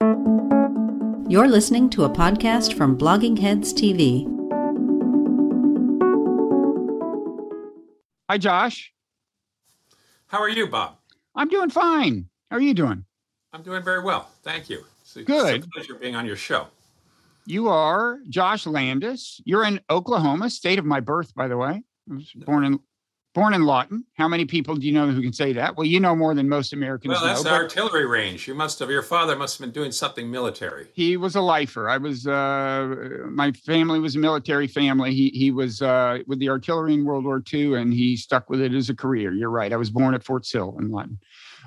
You're listening to a podcast from Bloggingheads TV. Hi, Josh. How are you, Bob? I'm doing fine. How are you doing? I'm doing very well. Thank you. It's a, Good. It's a pleasure being on your show. You are Josh Landis. You're in Oklahoma, state of my birth, by the way. I was born in born in Lawton. How many people do you know who can say that? Well, you know more than most Americans Well, that's know. the artillery range. You must have. Your father must have been doing something military. He was a lifer. I was. Uh, my family was a military family. He he was uh, with the artillery in World War II, and he stuck with it as a career. You're right. I was born at Fort Sill in Lawton.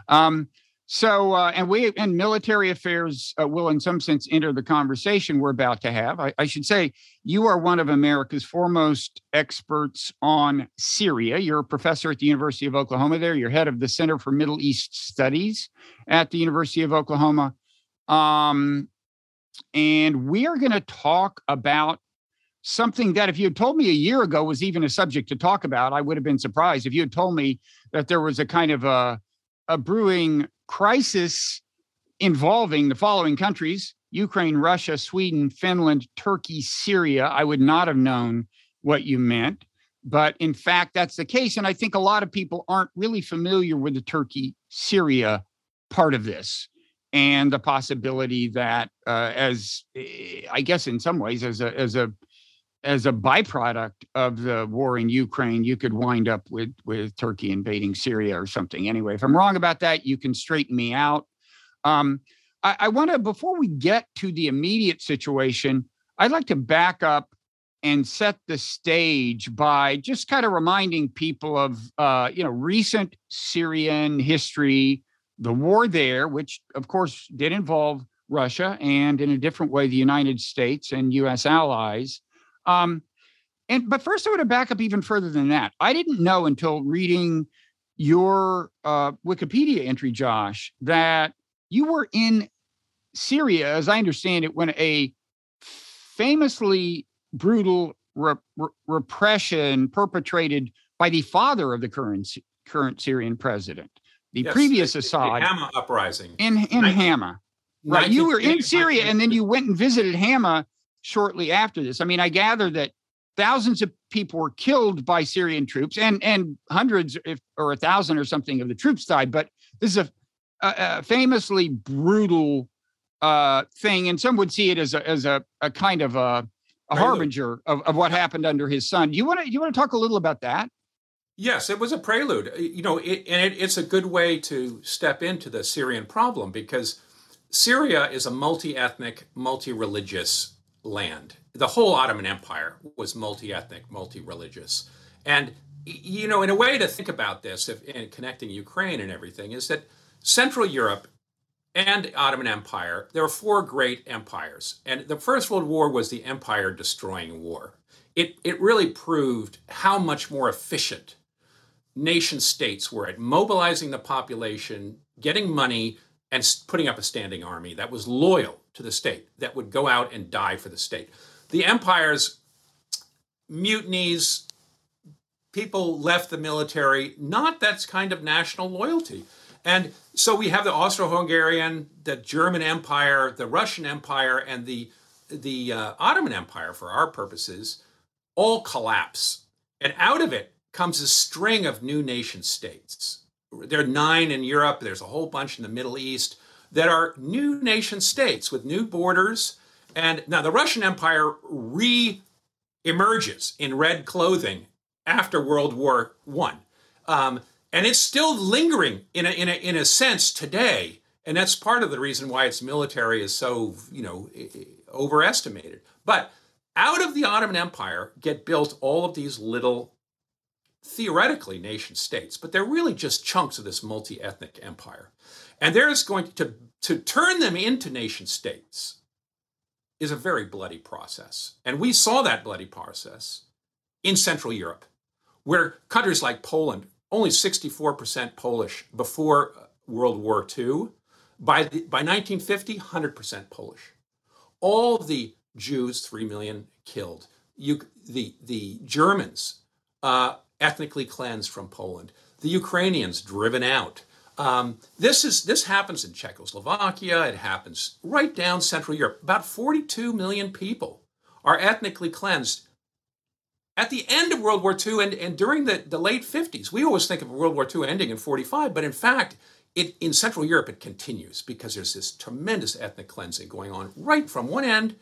Um, so, uh, and we and military affairs uh, will, in some sense, enter the conversation we're about to have. I, I should say you are one of America's foremost experts on Syria. You're a professor at the University of Oklahoma. There, you're head of the Center for Middle East Studies at the University of Oklahoma. Um, and we are going to talk about something that if you had told me a year ago was even a subject to talk about, I would have been surprised. If you had told me that there was a kind of a, a brewing crisis involving the following countries Ukraine, Russia, Sweden, Finland, Turkey, Syria, I would not have known what you meant. But in fact, that's the case. And I think a lot of people aren't really familiar with the Turkey Syria part of this and the possibility that, uh, as eh, I guess in some ways, as a, as a as a byproduct of the war in Ukraine, you could wind up with with Turkey invading Syria or something. Anyway, if I'm wrong about that, you can straighten me out. Um, I, I want to before we get to the immediate situation, I'd like to back up and set the stage by just kind of reminding people of uh, you know recent Syrian history, the war there, which of course did involve Russia and in a different way the United States and U.S. allies. Um, and but first, I want to back up even further than that. I didn't know until reading your uh, Wikipedia entry, Josh, that you were in Syria, as I understand it, when a famously brutal re- re- repression perpetrated by the father of the current current Syrian president, the Yes, previous the- the Assad, Hama uprising. in in Nineteen- Hama. Right. You were in 19- Syria and then you went and visited Hama shortly after this. I mean, I gather that thousands of people were killed by Syrian troops and and hundreds if or a thousand or something of the troops died, but this is a, a, a famously brutal uh, thing, and some would see it as a as a, a kind of a, a harbinger of, of what happened under his son. Do you want to you want to talk a little about that? Yes, it was a prelude. Uh, You know, it, and it, it's a good way to step into the Syrian problem because Syria is a multi-ethnic, multi-religious land. The whole Ottoman Empire was multi-ethnic, multi-religious, and you know, in a way to think about this, if, in connecting Ukraine and everything, is that Central Europe and Ottoman Empire, there were four great empires. And the First World War was the empire destroying war. It, it really proved how much more efficient nation states were at mobilizing the population, getting money, and putting up a standing army that was loyal to the state, that would go out and die for the state. The empires, mutinies, people left the military, not that's kind of national loyalty. And so we have the Austro-Hungarian, the German Empire, the Russian Empire, and the the uh, Ottoman Empire, for our purposes, all collapse. And out of it comes a string of new nation states. There are nine in Europe. There's a whole bunch in the Middle East that are new nation states with new borders. And now the Russian Empire re emerges in red clothing after World War One, um, and it's still lingering in a, in a in a sense today. And that's part of the reason why its military is so you know i- i- overestimated. But out of the Ottoman Empire get built all of these little theoretically nation states, but they're really just chunks of this multi-ethnic empire. And there's going to to turn them into nation states is a very bloody process. And we saw that bloody process in Central Europe, where countries like Poland, only 64% Polish before World War II, by, the, by 1950, 100% Polish. All the Jews, 3 million killed. You, the, the Germans, uh, ethnically cleansed from Poland. The Ukrainians driven out. Um, this is this happens in Czechoslovakia. It happens right down Central Europe. About 42 million people are ethnically cleansed at the end of World War II and, and during the, the late 50s. We always think of World War II ending in 45, but in fact, it, in Central Europe, it continues because there's this tremendous ethnic cleansing going on right from one end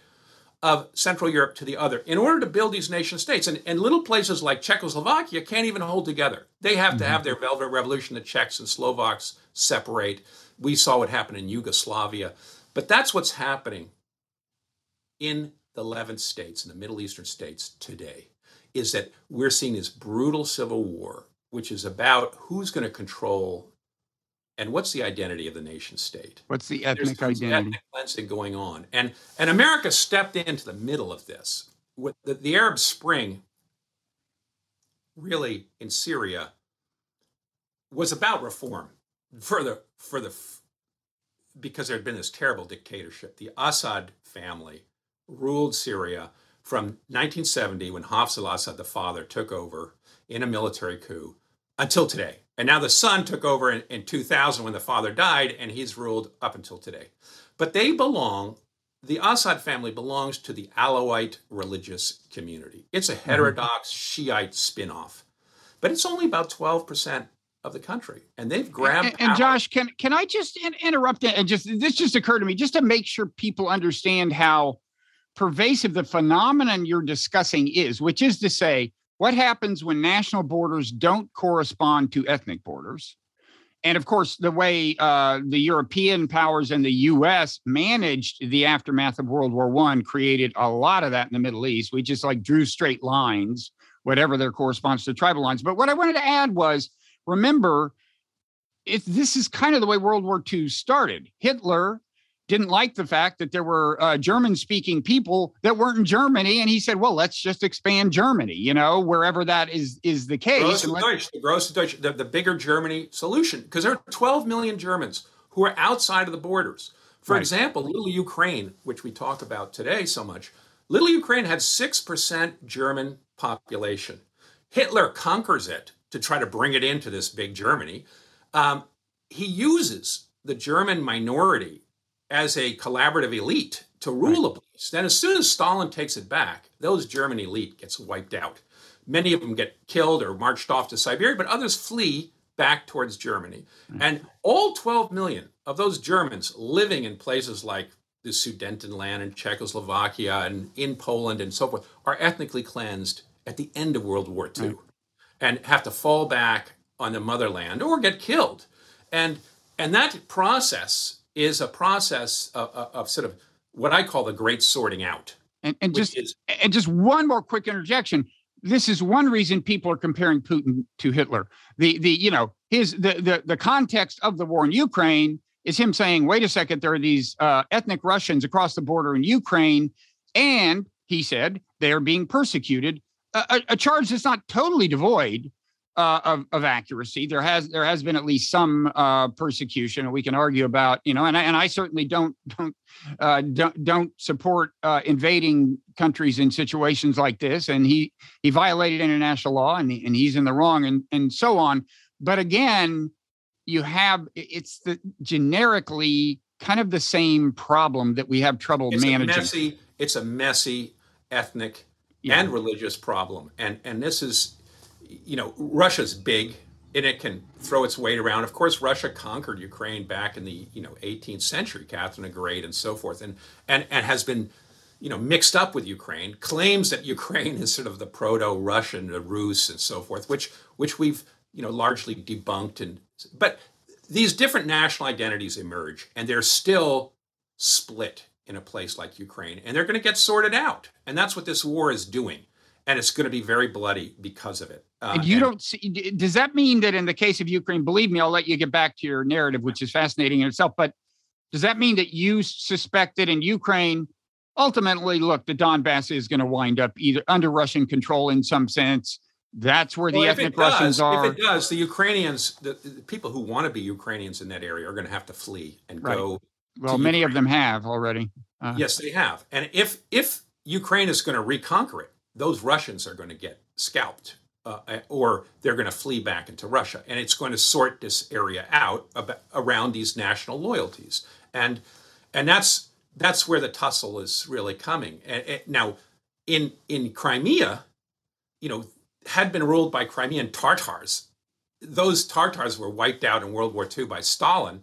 of Central Europe to the other in order to build these nation states. And, and little places like Czechoslovakia can't even hold together. They have mm-hmm. to have their Velvet Revolution. The Czechs and Slovaks separate. We saw what happened in Yugoslavia. But that's what's happening in the 11 states, in the Middle Eastern states today, is that we're seeing this brutal civil war, which is about who's going to control and what's the identity of the nation state? What's the ethnic There's identity? Ethnic cleansing going on, and and America stepped into the middle of this. With the, the Arab Spring, really in Syria, was about reform for the for the because there had been this terrible dictatorship. The Assad family ruled Syria from 1970 when Hafez al-Assad, the father, took over in a military coup until today. And now the son took over in, in 2000 when the father died, and he's ruled up until today. But they belong, the Assad family belongs to the Alawite religious community. It's a mm-hmm. heterodox Shiite spin off, but it's only about 12% of the country and they've grabbed and, and josh can can i just in, interrupt and just this just occurred to me just to make sure people understand how pervasive the phenomenon you're discussing is which is to say what happens when national borders don't correspond to ethnic borders? And of course, the way uh, the European powers and the U.S. managed the aftermath of World War One created a lot of that in the Middle East. We just like drew straight lines, whatever their corresponds to tribal lines. But what I wanted to add was, remember, if this is kind of the way World War II started. Hitler didn't like the fact that there were uh, German speaking people that weren't in Germany. And he said, well, let's just expand Germany, you know, wherever that is is the case. Gross Deutsch, the gross Deutsch, the, the bigger Germany solution, because there are 12 million Germans who are outside of the borders. For right. example, little Ukraine, which we talk about today so much, little Ukraine had 6% German population. Hitler conquers it to try to bring it into this big Germany. Um, he uses the German minority as a collaborative elite to rule right. a place. Then, as soon as Stalin takes it back, those German elite gets wiped out. Many of them get killed or marched off to Siberia, but others flee back towards Germany. Right. And all 12 million of those Germans living in places like the Sudetenland in Czechoslovakia and in Poland and so forth are ethnically cleansed at the end of World War II right. and have to fall back on the motherland or get killed. And and that process is a process of, of, sort of what I call the great sorting out. And, and just is, and just one more quick interjection. This is one reason people are comparing Putin to Hitler. The the you know his the the the context of the war in Ukraine is him saying, wait a second, there are these uh, ethnic Russians across the border in Ukraine, and he said they are being persecuted. A, a charge that's not totally devoid uh, of, of accuracy. There has there has been at least some uh, persecution, and we can argue about you know. And I, and I certainly don't don't uh, don't, don't support uh, invading countries in situations like this. And he he violated international law, and he, and he's in the wrong, and and so on. But again, you have it's the generically kind of the same problem that we have trouble it's managing. A messy, it's a messy ethnic yeah. and religious problem, and and this is you know, Russia's big and it can throw its weight around. Of course, Russia conquered Ukraine back in the you know 18th century, Catherine the Great, and so forth, and and and has been you know mixed up with Ukraine. Claims that Ukraine is sort of the proto-Russian, the Rus, and so forth, which which we've you know largely debunked. And but these different national identities emerge, and they're still split in a place like Ukraine, and they're going to get sorted out, and that's what this war is doing and it's going to be very bloody because of it. Uh, and you and, don't see, does that mean that in the case of Ukraine, believe me, I'll let you get back to your narrative, which is fascinating in itself. But does that mean that you suspect that in Ukraine, ultimately, look, the Donbass is going to wind up either under Russian control in some sense? That's where the ethnic does, Russians are. If it does, the Ukrainians, the, the, people who want to be Ukrainians in that area are going to have to flee and right. go. Well, many Ukraine. of them have already. Uh, yes, they have. And if if Ukraine is going to reconquer it, those Russians are going to get scalped uh, or they're going to flee back into Russia. And it's going to sort this area out about, around these national loyalties. And and that's that's where the tussle is really coming. And, and now, in in Crimea, you know, had been ruled by Crimean Tartars. Those Tartars were wiped out in World War II by Stalin.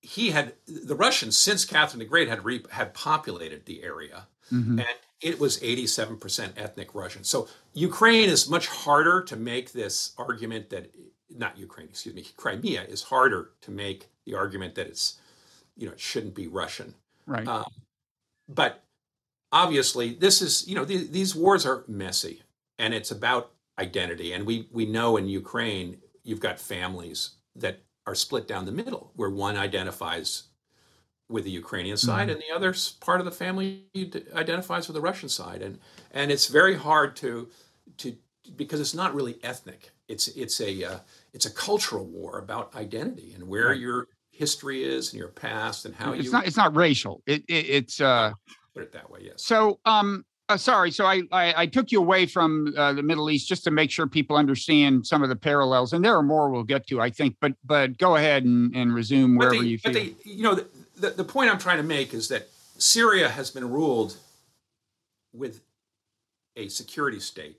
He had the Russians since Catherine the Great had re, had populated the area, mm-hmm. and it was 87% ethnic Russian. So Ukraine is much harder to make this argument that not Ukraine, excuse me, Crimea is harder to make the argument that it's you know it shouldn't be Russian. Right. Um, but obviously, this is you know th- these wars are messy, and it's about identity. And we we know in Ukraine you've got families that are split down the middle, where one identifies with the Ukrainian side, mm-hmm. and the other part of the family identifies with the Russian side, and and it's very hard to to because it's not really ethnic. It's it's a uh, it's a cultural war about identity and where right. your history is and your past and how it's you. not it's not racial. It, it it's uh. Put it that way, yes. So um. Uh, sorry, so I, I, I took you away from uh, the Middle East just to make sure people understand some of the parallels, and there are more we'll get to, I think. But but go ahead and, and resume wherever they, you feel. They, you know, the, the, point I'm trying to make is that Syria has been ruled with a security state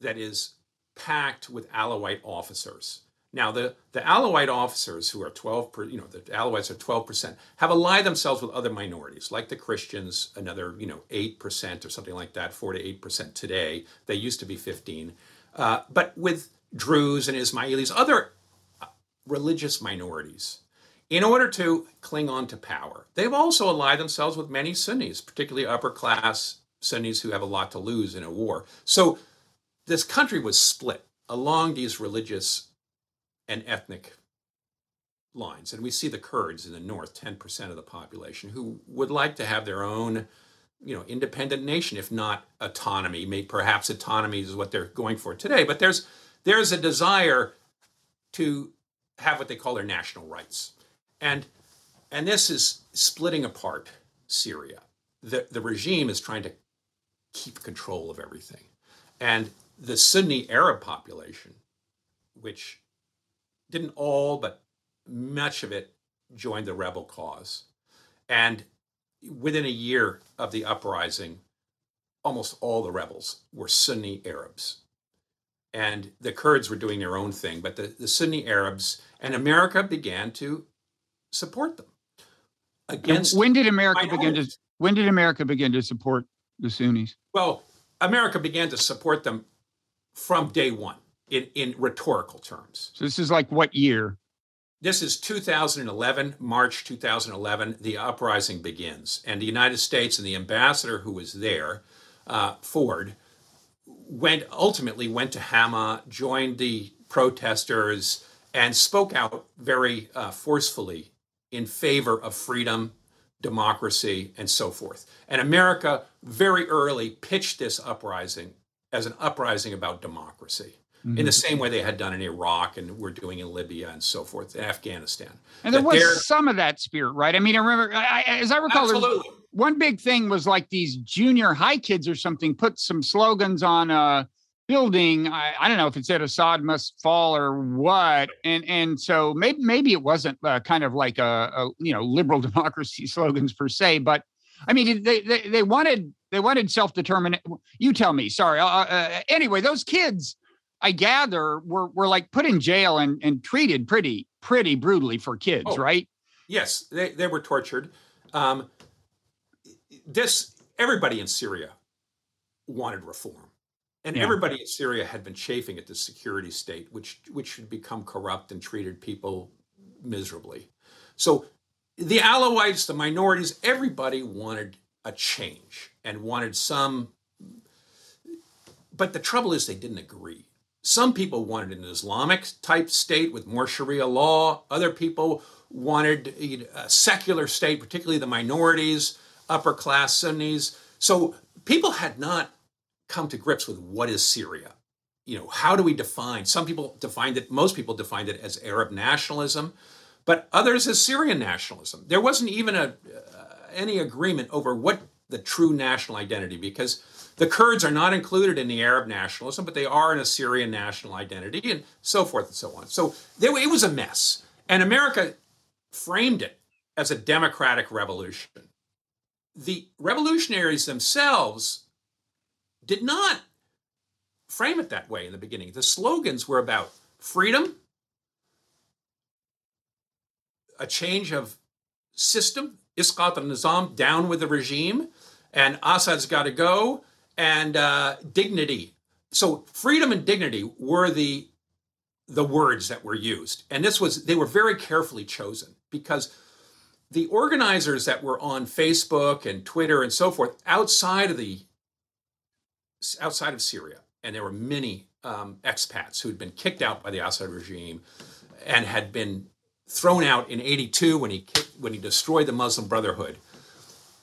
that is packed with Alawite officers. Now, the, the Alawite officers, who are 12, per, you know, the Alawites are 12%, have allied themselves with other minorities, like the Christians, another, you know, 8% or something like that, 4 to 8% today. They used to be 15. Uh, but with Druze and Ismailis, other religious minorities in order to cling on to power. They've also allied themselves with many Sunnis, particularly upper class Sunnis who have a lot to lose in a war. So this country was split along these religious and ethnic lines. And we see the Kurds in the north, 10% of the population, who would like to have their own you know independent nation if not autonomy maybe perhaps autonomy is what they're going for today but there's there's a desire to have what they call their national rights and and this is splitting apart Syria. The the regime is trying to keep control of everything. And the Sunni Arab population, which didn't all, but much of it joined the rebel cause. And within a year of the uprising, almost all the rebels were Sunni Arabs. And the Kurds were doing their own thing, but the, the Sunni Arabs and America began to support them against. when did America begin to? When did America begin to support the Sunnis? Well, America began to support them from day one in, in rhetorical terms. So this is like what year? This is 2011, March 2011. The uprising begins, and the United States and the ambassador who was there, uh, Ford, went ultimately went to Hama, joined the protesters, and spoke out very uh, forcefully in favor of freedom, democracy, and so forth. And America very early pitched this uprising as an uprising about democracy. Mm-hmm. In the mm-hmm. same way they had done in Iraq and were doing in Libya and so forth, in Afghanistan. And there was some of that spirit, right? I mean, I remember, I, as I recall, one big thing was like these junior high kids or something put some slogans on uh, building. I, I, don't know if it said Assad must fall or what, and and so maybe maybe it wasn't uh, kind of like a, a, you know liberal democracy slogans per se, but I mean they they, they wanted they wanted self determination. You tell me. Sorry. Uh, uh, anyway, those kids. I gather were were like put in jail and and treated pretty pretty brutally for kids, oh, right? Yes, they they were tortured. Um, this everybody in Syria wanted reform and yeah. everybody in Syria had been chafing at the security state, which which had become corrupt and treated people miserably. So the Alawites, the minorities, everybody wanted a change and wanted some. But the trouble is, they didn't agree. Some people wanted an Islamic type state with more Sharia law. Other people wanted a secular state, particularly the minorities, upper class Sunnis. So people had not come to grips with what is Syria. You know, how do we define? Some people defined it, most people defined it as Arab nationalism, but others as Syrian nationalism. There wasn't even a, uh, any agreement over what the true national identity because the Kurds are not included in the Arab nationalism, but they are in a Syrian national identity and so forth and so on. So it was a mess. And America framed it as a democratic revolution. The revolutionaries themselves did not frame it that way in the beginning. The slogans were about freedom, a change of system, Isqat al-Nizam, down with the regime, and Assad's got to go, and uh, dignity. So freedom and dignity were the the words that were used, and this was they were very carefully chosen because the organizers that were on Facebook and Twitter and so forth outside of the outside of Syria, and there were many um, expats who had been kicked out by the Assad regime and had been thrown out in 82 when he kicked, when he destroyed the Muslim Brotherhood.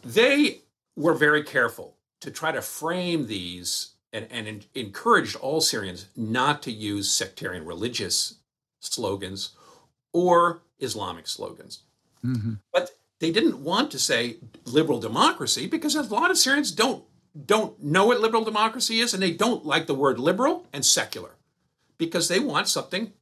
They were very careful to try to frame these and, and encouraged all Syrians not to use sectarian religious slogans or Islamic slogans. Mm-hmm. But they didn't want to say liberal democracy because a lot of Syrians don't don't know what liberal democracy is and they don't like the word liberal and secular because they want something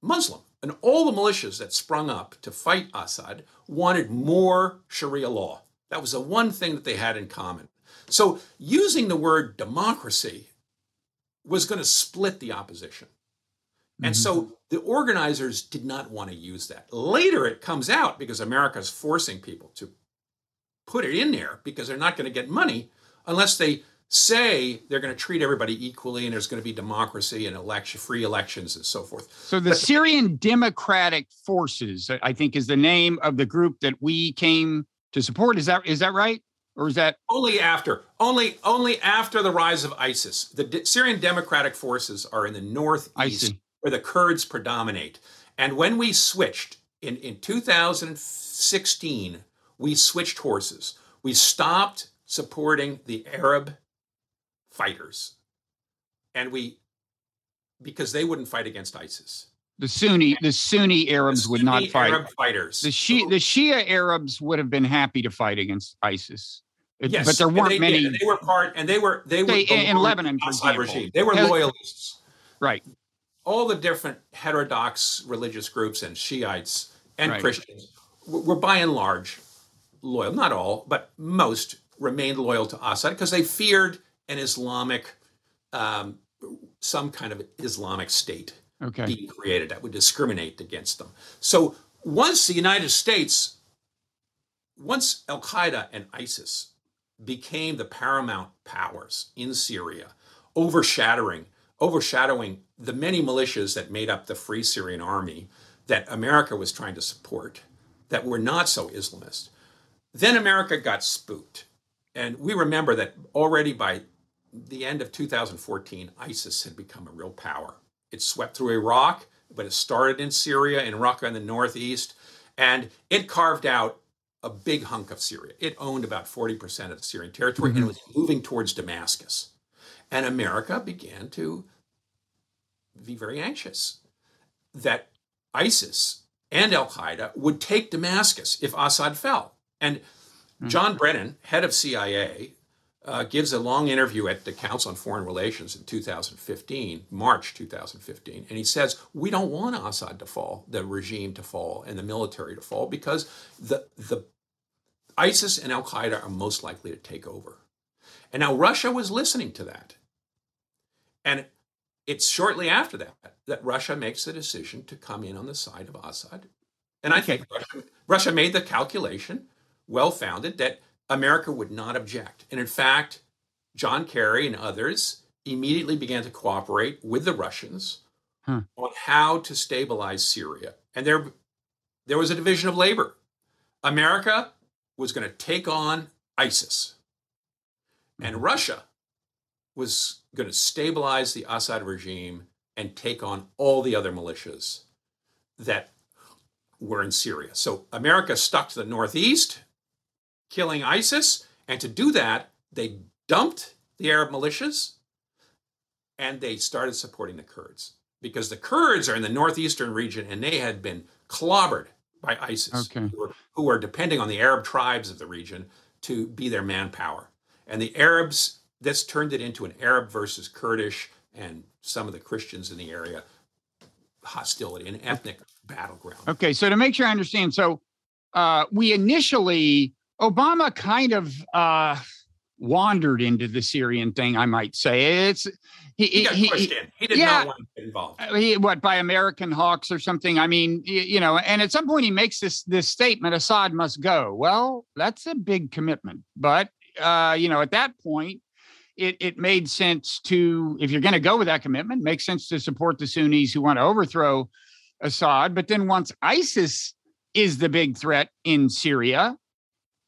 Muslim. And all the militias that sprung up to fight Assad wanted more Sharia law. That was the one thing that they had in common. So using the word democracy was going to split the opposition. And mm-hmm. so the organizers did not want to use that. Later, it comes out because America is forcing people to put it in there because they're not going to get money unless they say they're going to treat everybody equally and there's going to be democracy and election free elections and so forth. So the but, Syrian Democratic Forces, I think, is the name of the group that we came to support. Is that is that right? or is that only after only only after the rise of ISIS? The D- Syrian Democratic Forces are in the northeast where the Kurds predominate, and when we switched in in 2016, we switched horses. We stopped supporting the Arab fighters, and we because they wouldn't fight against ISIS. The Sunni, the Sunni Arabs the would not fight. Arab fighters. The Shia, the Shia Arabs would have been happy to fight against ISIS. Yes, but there weren't they, many. They were part, and they were they were they, in Lebanon, for example. Regime. They were loyalists, right? All the different heterodox religious groups and Shiites and right. Christians were by and large loyal. Not all, but most remained loyal to Assad because they feared an Islamic, um, some kind of Islamic state okay. being created that would discriminate against them. So once the United States, once Al Qaeda and ISIS became the paramount powers in Syria, overshadowing overshadowing the many militias that made up the Free Syrian Army that America was trying to support that were not so Islamist. Then America got spooked. And we remember that already by the end of 2014, ISIS had become a real power. It swept through Iraq, but it started in Syria, in Raqqa in the northeast, and it carved out a big hunk of Syria. It owned about 40% of the Syrian territory mm-hmm. and was moving towards Damascus. And America began to be very anxious that ISIS and Al Qaeda would take Damascus if Assad fell. And mm-hmm. John Brennan, head of CIA, uh, gives a long interview at the Council on Foreign Relations in 2015, March 2015, and he says, We don't want Assad to fall, the regime to fall, and the military to fall because the, the ISIS and Al Qaeda are most likely to take over. And now Russia was listening to that. And it's shortly after that that Russia makes the decision to come in on the side of Assad. And I think Russia, Russia made the calculation, well founded, that America would not object. And in fact, John Kerry and others immediately began to cooperate with the Russians huh. on how to stabilize Syria. And there, there was a division of labor. America was going to take on ISIS, and mm-hmm. Russia was going to stabilize the Assad regime and take on all the other militias that were in Syria. So America stuck to the northeast, killing ISIS. And to do that, they dumped the Arab militias and they started supporting the Kurds because the Kurds are in the northeastern region and they had been clobbered by ISIS, okay. who, were, who, depending on the Arab tribes of the region to be their manpower. And the Arabs, this turned it into an Arab versus Kurdish and some of the Christians in the area hostility, an ethnic battleground. Okay, so to make sure I understand, so uh, we initially Obama kind of uh, wandered into the Syrian thing, I might say. It's he, he got he, pushed he, in. He did yeah, not want to get involved. Uh, he, what by American hawks or something? I mean, you know. And at some point, he makes this this statement: Assad must go. Well, that's a big commitment, but uh, you know, at that point, it, it made sense to, if you're going to go with that commitment, makes sense to support the Sunnis who want to overthrow Assad. But then once ISIS is the big threat in Syria,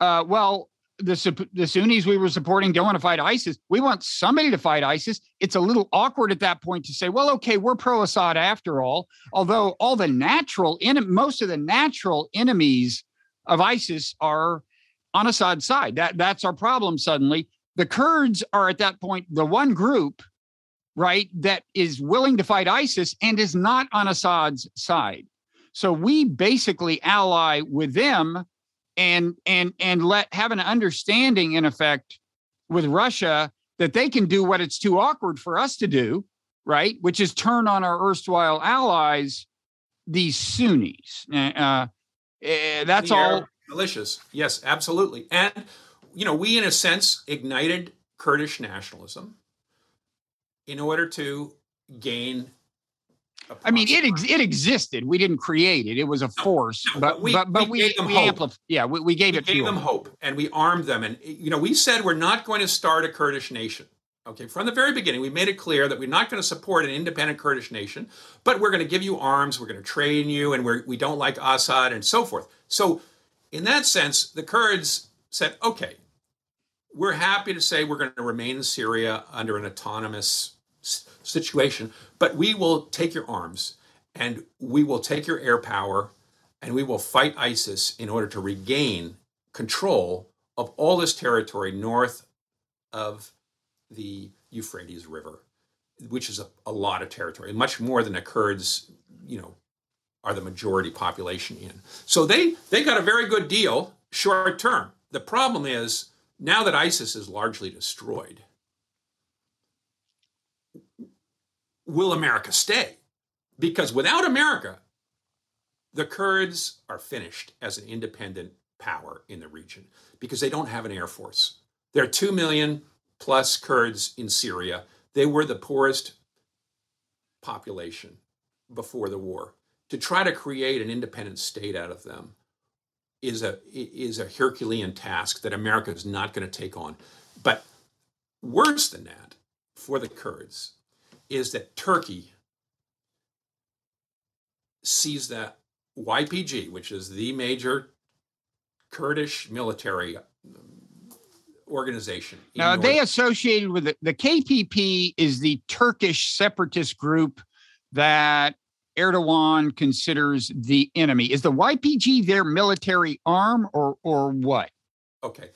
uh, well, the, the Sunnis we were supporting don't want to fight ISIS. We want somebody to fight ISIS. It's a little awkward at that point to say, well, okay, we're pro Assad after all. Although all the natural, in, most of the natural enemies of ISIS are on Assad's side. That that's our problem suddenly. The Kurds are at that point the one group, right, that is willing to fight ISIS and is not on Assad's side. So we basically ally with them and and and let have an understanding in effect with Russia that they can do what it's too awkward for us to do, right? Which is turn on our erstwhile allies, these Sunnis. Uh, uh, that's all. Militias, yes, absolutely. And you know, we in a sense ignited Kurdish nationalism in order to gain. I mean, it ex- it existed. We didn't create it. It was a force, no, but, but we but, but we, gave them we hope. yeah, we, we gave we it gave them hope, and we armed them. And you know, we said we're not going to start a Kurdish nation. Okay, from the very beginning, we made it clear that we're not going to support an independent Kurdish nation, but we're going to give you arms, we're going to train you, and we're, we don't like Assad and so forth. So, in that sense, the Kurds said, okay, we're happy to say we're going to remain in Syria under an autonomous situation, but we will take your arms and we will take your air power and we will fight ISIS in order to regain control of all this territory north of the Euphrates River, which is a, a lot of territory, much more than the Kurds, you know, are the majority population in. So they they got a very good deal short term. The problem is now that ISIS is largely destroyed, will America stay? Because without America, the Kurds are finished as an independent power in the region because they don't have an air force. There are 2 million plus Kurds in Syria. They were the poorest population before the war. To try to create an independent state out of them is a is a Herculean task that America is not going to take on. But worse than that for the Kurds is that Turkey sees that YPG, which is the major Kurdish military um, organization. Now, they associated with it. The KPP is the Turkish separatist group that Erdogan considers the enemy. Is the YPG their military arm or or what? Okay.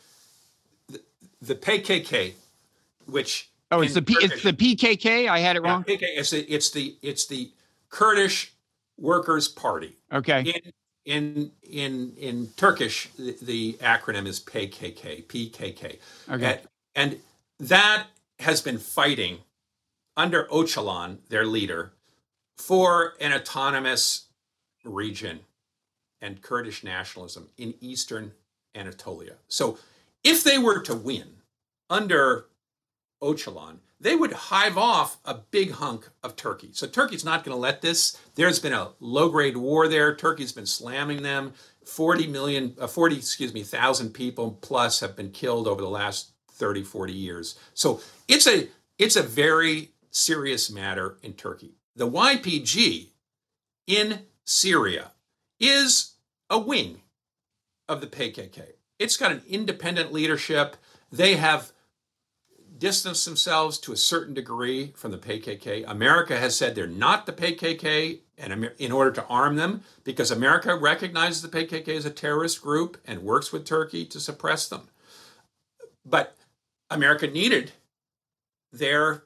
The, the PKK, which oh, it's the P, it's the PKK. I had it wrong. PKK. It's the it's the it's the Kurdish Workers Party. Okay. In in in, in Turkish, the, the acronym is PKK. PKK. Okay. And, and that has been fighting under Öcalan, their leader, for an autonomous region and Kurdish nationalism in eastern Anatolia. So if they were to win under Öcalan, they would hive off a big hunk of Turkey. So Turkey's not going to let this. There's been a low-grade war there. Turkey's been slamming them. 40 million, uh, 40, excuse me, thousand people plus have been killed over the last 30, 40 years. So it's a it's a very serious matter in Turkey the YPG in Syria is a wing of the PKK. It's got an independent leadership. They have distanced themselves to a certain degree from the PKK. America has said they're not the PKK and in order to arm them because America recognizes the PKK as a terrorist group and works with Turkey to suppress them. But America needed their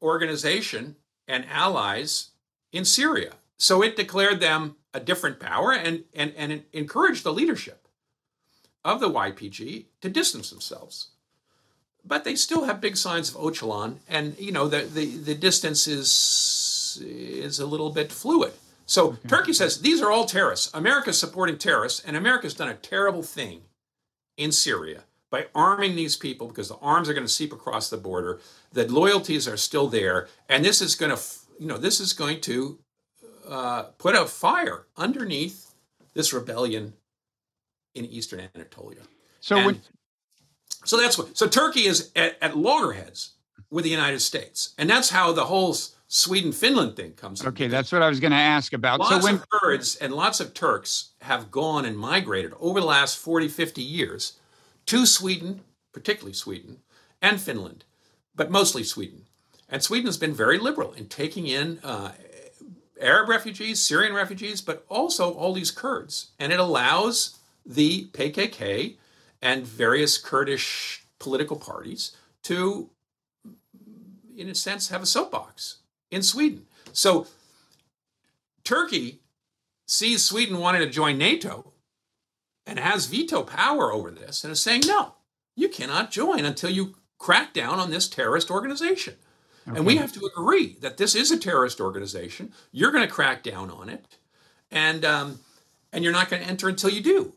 organization and allies in Syria. So it declared them a different power and, and, and encouraged the leadership. of the YPG to distance themselves. But they still have big signs of Öcalan, and you know the, the, the distance is is a little bit fluid. So okay. Turkey says these are all terrorists. America's supporting terrorists, and America's done a terrible thing in Syria by arming these people because the arms are going to seep across the border. The loyalties are still there, and this is going to, you know, this is going to uh, put a fire underneath this rebellion in eastern Anatolia. So, and, when, so that's what. So Turkey is at, at loggerheads with the United States, and that's how the whole Sweden Finland thing comes. Okay, that's what I was going to ask about. Lots so when of Kurds and lots of Turks have gone and migrated over the last 40, 50 years to Sweden, particularly Sweden, and Finland, but mostly Sweden. And Sweden has been very liberal in taking in uh, Arab refugees, Syrian refugees, but also all these Kurds. And it allows the PKK and various Kurdish political parties to, in a sense, have a soapbox in Sweden. So Turkey sees Sweden wanting to join NATO and has veto power over this and is saying, no, you cannot join until you crack down on this terrorist organization. Okay. And we have to agree that this is a terrorist organization. You're going to crack down on it, and um, and you're not going to enter until you do.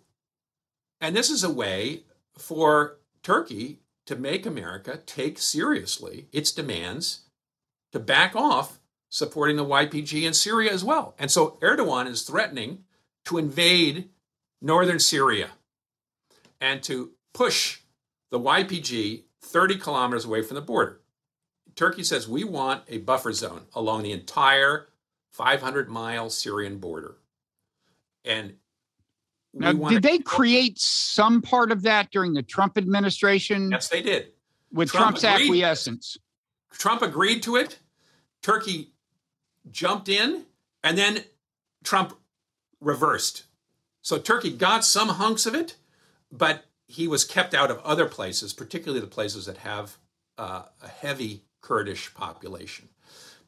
And this is a way for Turkey to make America take seriously its demands to back off supporting the YPG in Syria as well. And so Erdogan is threatening to invade northern Syria and to push the YPG 30 kilometers away from the border. Turkey says we want a buffer zone along the entire 500 mile Syrian border. And now, did they create some part of that during the Trump administration? Yes, they did. With Trump Trump's acquiescence. Trump agreed to it. Turkey jumped in, and then Trump reversed. So Turkey got some hunks of it, but he was kept out of other places, particularly the places that have uh, a heavy Kurdish population.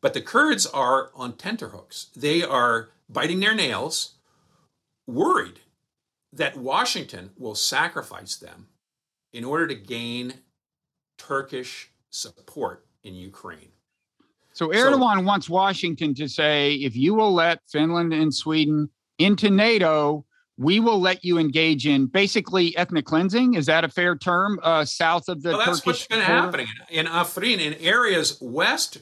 But the Kurds are on tenterhooks. They are biting their nails, worried that Washington will sacrifice them in order to gain Turkish support in Ukraine. So Erdogan so, wants Washington to say, if you will let Finland and Sweden into NATO, we will let you engage in basically ethnic cleansing. Is that a fair term? Uh, south of the well, that's Turkish what's been happening in Afrin, in areas west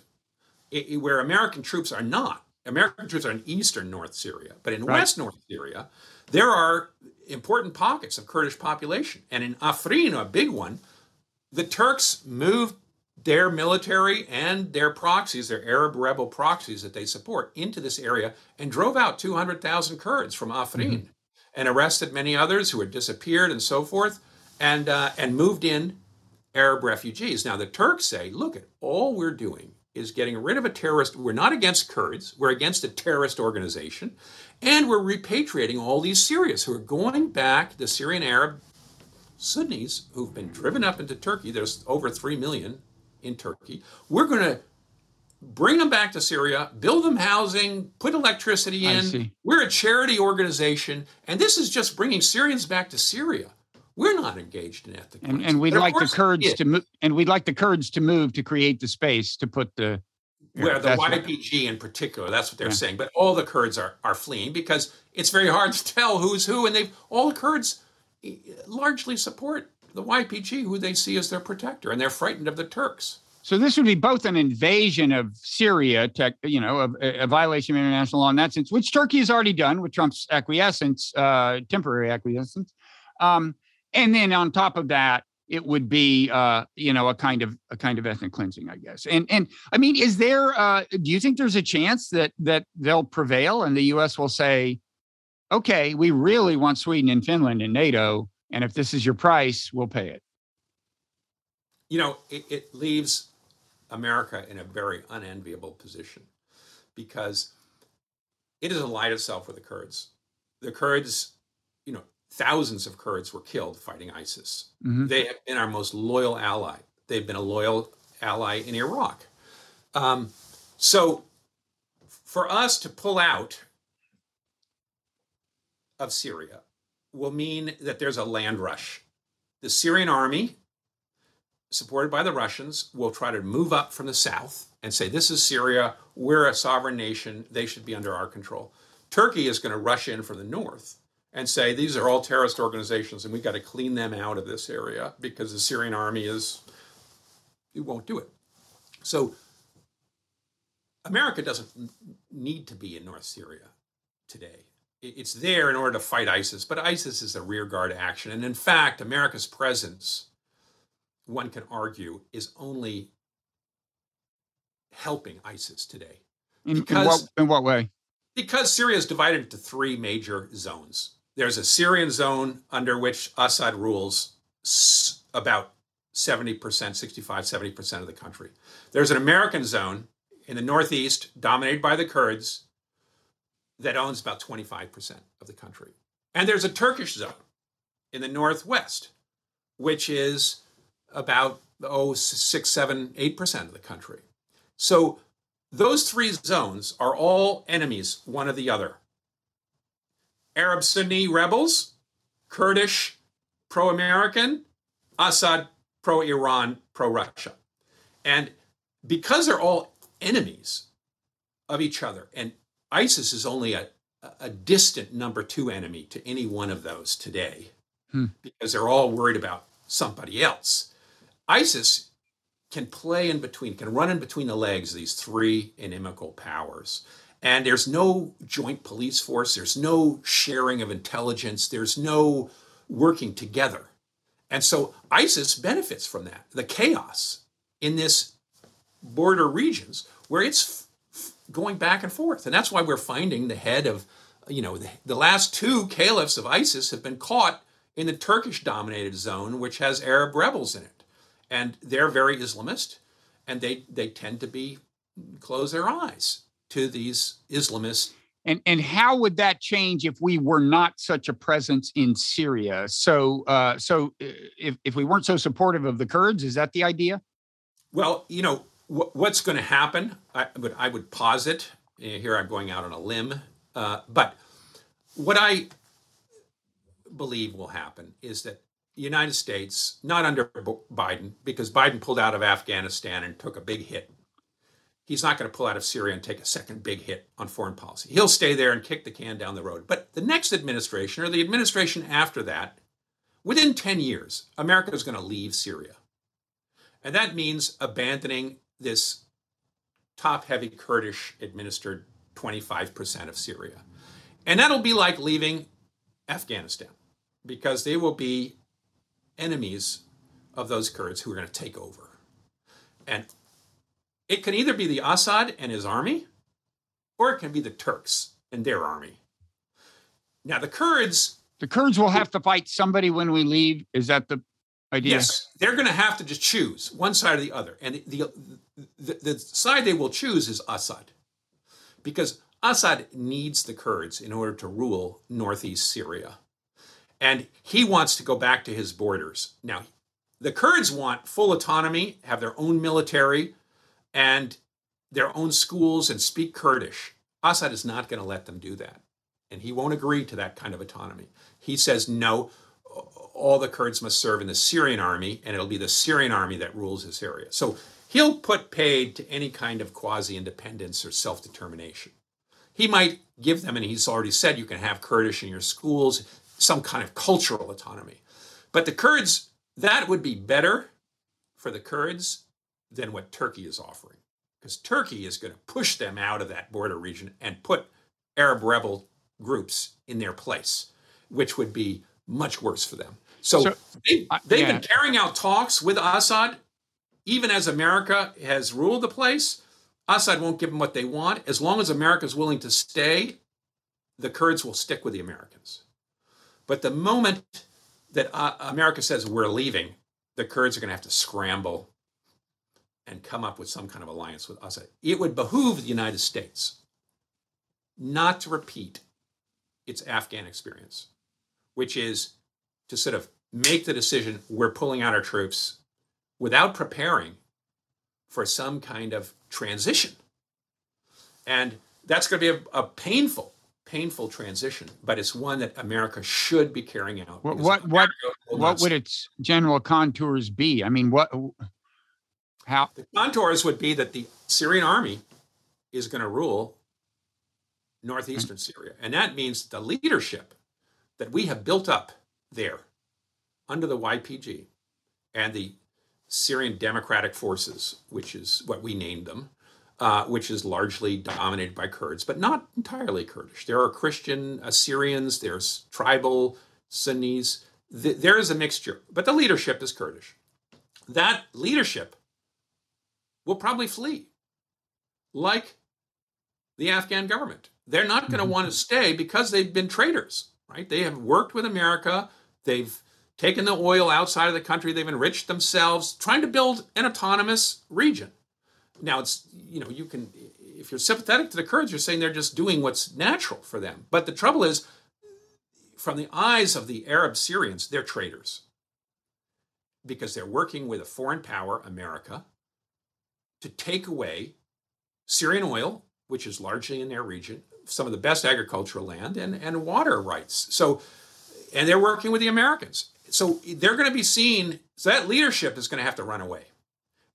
where American troops are not. American troops are in eastern North Syria, but in right. west North Syria, there are important pockets of Kurdish population. And in Afrin, a big one, the Turks moved their military and their proxies, their Arab rebel proxies that they support, into this area and drove out 200,000 Kurds from Afrin. Mm-hmm and arrested many others who had disappeared and so forth, and uh, and moved in Arab refugees. Now the Turks say, look, at all we're doing is getting rid of a terrorist. We're not against Kurds. We're against a terrorist organization, and we're repatriating all these Syrians who are going back. The Syrian Arab Sunnis who've been driven up into Turkey. There's over three million in Turkey. We're going to bring them back to Syria, build them housing, put electricity in. We're a charity organization, and this is just bringing Syrians back to Syria. We're not engaged in ethnic and, and we'd like the Kurds to move, and we'd like the Kurds to move to create the space to put the where the YPG in particular. That's what they're yeah. saying. But all the Kurds are are fleeing because it's very hard to tell who's who, and they've all the Kurds eh, largely support the YPG, who they see as their protector, and they're frightened of the Turks. So this would be both an invasion of Syria, tech, you know, a, a, violation of international law in that sense, which Turkey has already done with Trump's acquiescence, uh, temporary acquiescence, um, and then on top of that, it would be, uh, you know, a kind of a kind of ethnic cleansing, I guess. And and I mean, is there? Uh, do you think there's a chance that that they'll prevail and the U.S. will say, okay, we really want Sweden and Finland in NATO, and if this is your price, we'll pay it. You know, it, it leaves America in a very unenviable position because it has allied itself with the Kurds. The Kurds, thousands of Kurds were killed fighting ISIS. Mm-hmm. They have been our most loyal ally. They've been a loyal ally in Iraq. Um, so for us to pull out of Syria will mean that there's a land rush. The Syrian army, supported by the Russians, will try to move up from the south and say, This is Syria. We're a sovereign nation. They should be under our control. Turkey is going to rush in from the north and say, These are all terrorist organizations and we've got to clean them out of this area because the Syrian army is, it won't do it. So America doesn't need to be in North Syria today. It's there in order to fight ISIS, but ISIS is a rearguard action. And in fact, America's presence, one can argue, is only helping ISIS today. In, in, what, in what way? Because Syria is divided into three major zones. There's a Syrian zone under which Assad rules about 70%, 65, 70% of the country. There's an American zone in the Northeast, dominated by the Kurds, that owns about 25% of the country. And there's a Turkish zone in the Northwest, which is about, oh, six, seven, eight percent of the country. So those three zones are all enemies, one of the other. Arab Sunni rebels, Kurdish pro American, Assad pro Iran, pro Russia. And because they're all enemies of each other, and ISIS is only a, a distant number two enemy to any one of those today hmm. because they're all worried about somebody else. ISIS can play in between, can run in between the legs of these three inimical powers. And there's no joint police force, there's no sharing of intelligence, there's no working together. And so ISIS benefits from that, the chaos in this border regions where it's f- going back and forth. And that's why we're finding the head of, you know, the, the last two caliphs of ISIS have been caught in the Turkish dominated zone, which has Arab rebels in it. And they're very Islamist and they, they tend to be close their eyes to these Islamists. and and how would that change if we were not such a presence in Syria? So uh, so uh, if if we weren't so supportive of the Kurds, is that the idea? Well, you know wh- what's going to happen. I would I would posit eh, here. I'm going out on a limb, uh, but what I believe will happen is that the United States, not under Biden, because Biden pulled out of Afghanistan and took a big hit he's not going to pull out of Syria and take a second big hit on foreign policy. He'll stay there and kick the can down the road. But the next administration, or the administration after that, within 10 years, America is going to leave Syria. And that means abandoning this top heavy Kurdish administered 25% of Syria. And that'll be like leaving Afghanistan because they will be enemies of those Kurds who are going to take over. And it can either be the Assad and his army, or it can be the Turks and their army. Now, the Kurds. The Kurds will have to fight somebody when we leave. Is that the idea? Yes, they're going to have to just choose one side or the other. And the, the, the side they will choose is Assad. Because Assad needs the Kurds in order to rule northeast Syria. And he wants to go back to his borders. Now, the Kurds want full autonomy, have their own military, and their own schools and speak Kurdish. Assad is not going to let them do that. And he won't agree to that kind of autonomy. He says, no, all the Kurds must serve in the Syrian army, and it'll be the Syrian army that rules this area. So he'll put paid to any kind of quasi independence or self determination. He might give them, and he's already said you can have Kurdish in your schools, some kind of cultural autonomy. But the Kurds, that would be better for the Kurds than what Turkey is offering. Because Turkey is going to push them out of that border region and put Arab rebel groups in their place, which would be much worse for them. So, so they, have yeah. been carrying out talks with Assad, even as America has ruled the place. Assad won't give them what they want. As long as America is willing to stay, the Kurds will stick with the Americans. But the moment that uh, America says we're leaving, the Kurds are going to have to scramble and come up with some kind of alliance with Assad. It would behoove the United States not to repeat its Afghan experience, which is to sort of make the decision we're pulling out our troops without preparing for some kind of transition. And that's going to be a, a painful, painful transition, but it's one that America should be carrying out. What what what, what would its general contours be? I mean, what how The contours would be that the Syrian army is going to rule northeastern Syria. And that means the leadership that we have built up there under the YPG and the Syrian Democratic Forces, which is what we named them, uh, which is largely dominated by Kurds, but not entirely Kurdish. There are Christian Assyrians, there's tribal Sunnis. Th- there is a mixture, but the leadership is Kurdish. That leadership will probably flee, like the Afghan government. They're not going to Mhm. want to stay because they've been traitors, right? They have worked with America. They've taken the oil outside of the country. They've enriched themselves, trying to build an autonomous region. Now, it's, you know, you can, if you're sympathetic to the Kurds, you're saying they're just doing what's natural for them. But the trouble is, from the eyes of the Arab Syrians, they're traitors because they're working with a foreign power, America, to take away Syrian oil, which is largely in their region, some of the best agricultural land, and, and water rights. So, and they're working with the Americans. So they're going to be seen, so that leadership is going to have to run away.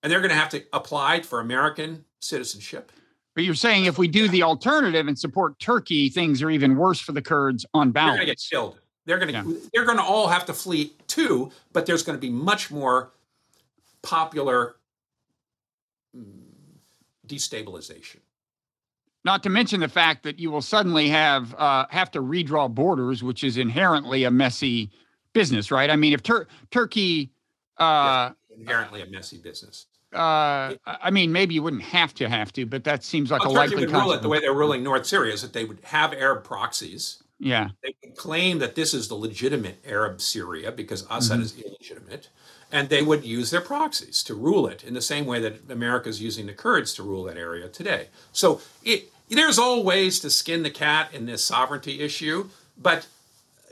And they're going to have to apply for American citizenship. but you're saying if we do the alternative and support Turkey, things are even worse for the Kurds on balance. They're going to get killed. They're going to Yeah. they're going to all have to flee too, but there's going to be much more popular destabilization. Not to mention the fact that you will suddenly have uh, have to redraw borders, which is inherently a messy business, right? I mean, if Tur- Turkey, uh, Inherently a messy business. uh, I mean, maybe you wouldn't have to have to, but that seems like Well, a Turkey likely would rule it the way they're ruling North Syria is that they would have Arab proxies. Yeah, They would claim that this is the legitimate Arab Syria because Assad Mhm. is illegitimate. And they would use their proxies to rule it in the same way that America is using the Kurds to rule that area today. So it, there's all ways to skin the cat in this sovereignty issue. But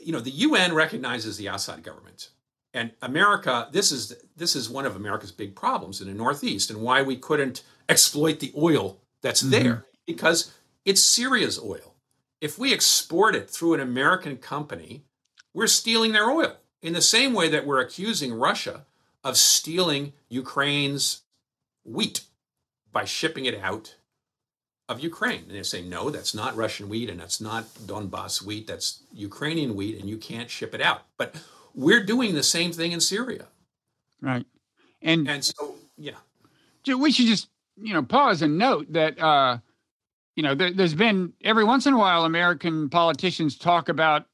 you know, the UN recognizes the Assad government. And America, this is this is one of America's big problems in the Northeast, and why we couldn't exploit the oil that's Mhm. there because it's Syria's oil. If we export it through an American company, we're stealing their oil in the same way that we're accusing Russia of stealing Ukraine's wheat by shipping it out of Ukraine. And they say, no, that's not Russian wheat and that's not Donbass wheat, that's Ukrainian wheat, and you can't ship it out. But we're doing the same thing in Syria. right. And And so, yeah. we should just you know pause and note that uh you know there, there's been every once in a while american politicians talk about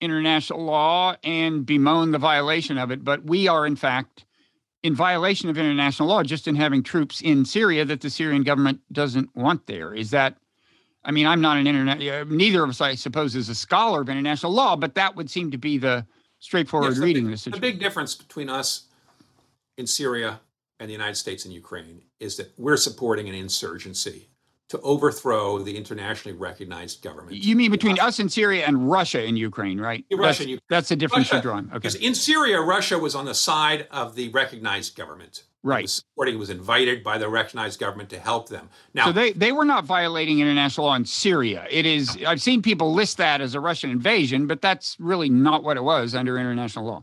international law and bemoan the violation of it but we are in fact in violation of international law just in having troops in syria that the syrian government doesn't want there. Is that i mean i'm not an internet uh, neither of us i suppose is a scholar of international law but that would seem to be the straightforward Yes, reading big- of the The big difference between us in Syria and the United States and Ukraine is that we're supporting an insurgency to overthrow the internationally recognized government. you mean between us and syria and russia and ukraine right Russia that's, and Ukraine. that's the difference you're drawing okay Because in Syria, Russia was on the side of the recognized government. Right was supporting, was invited by the recognized government to help them. Now, so they they were not violating international law in Syria. It is I've seen people list that as a Russian invasion, but that's really not what it was under international law.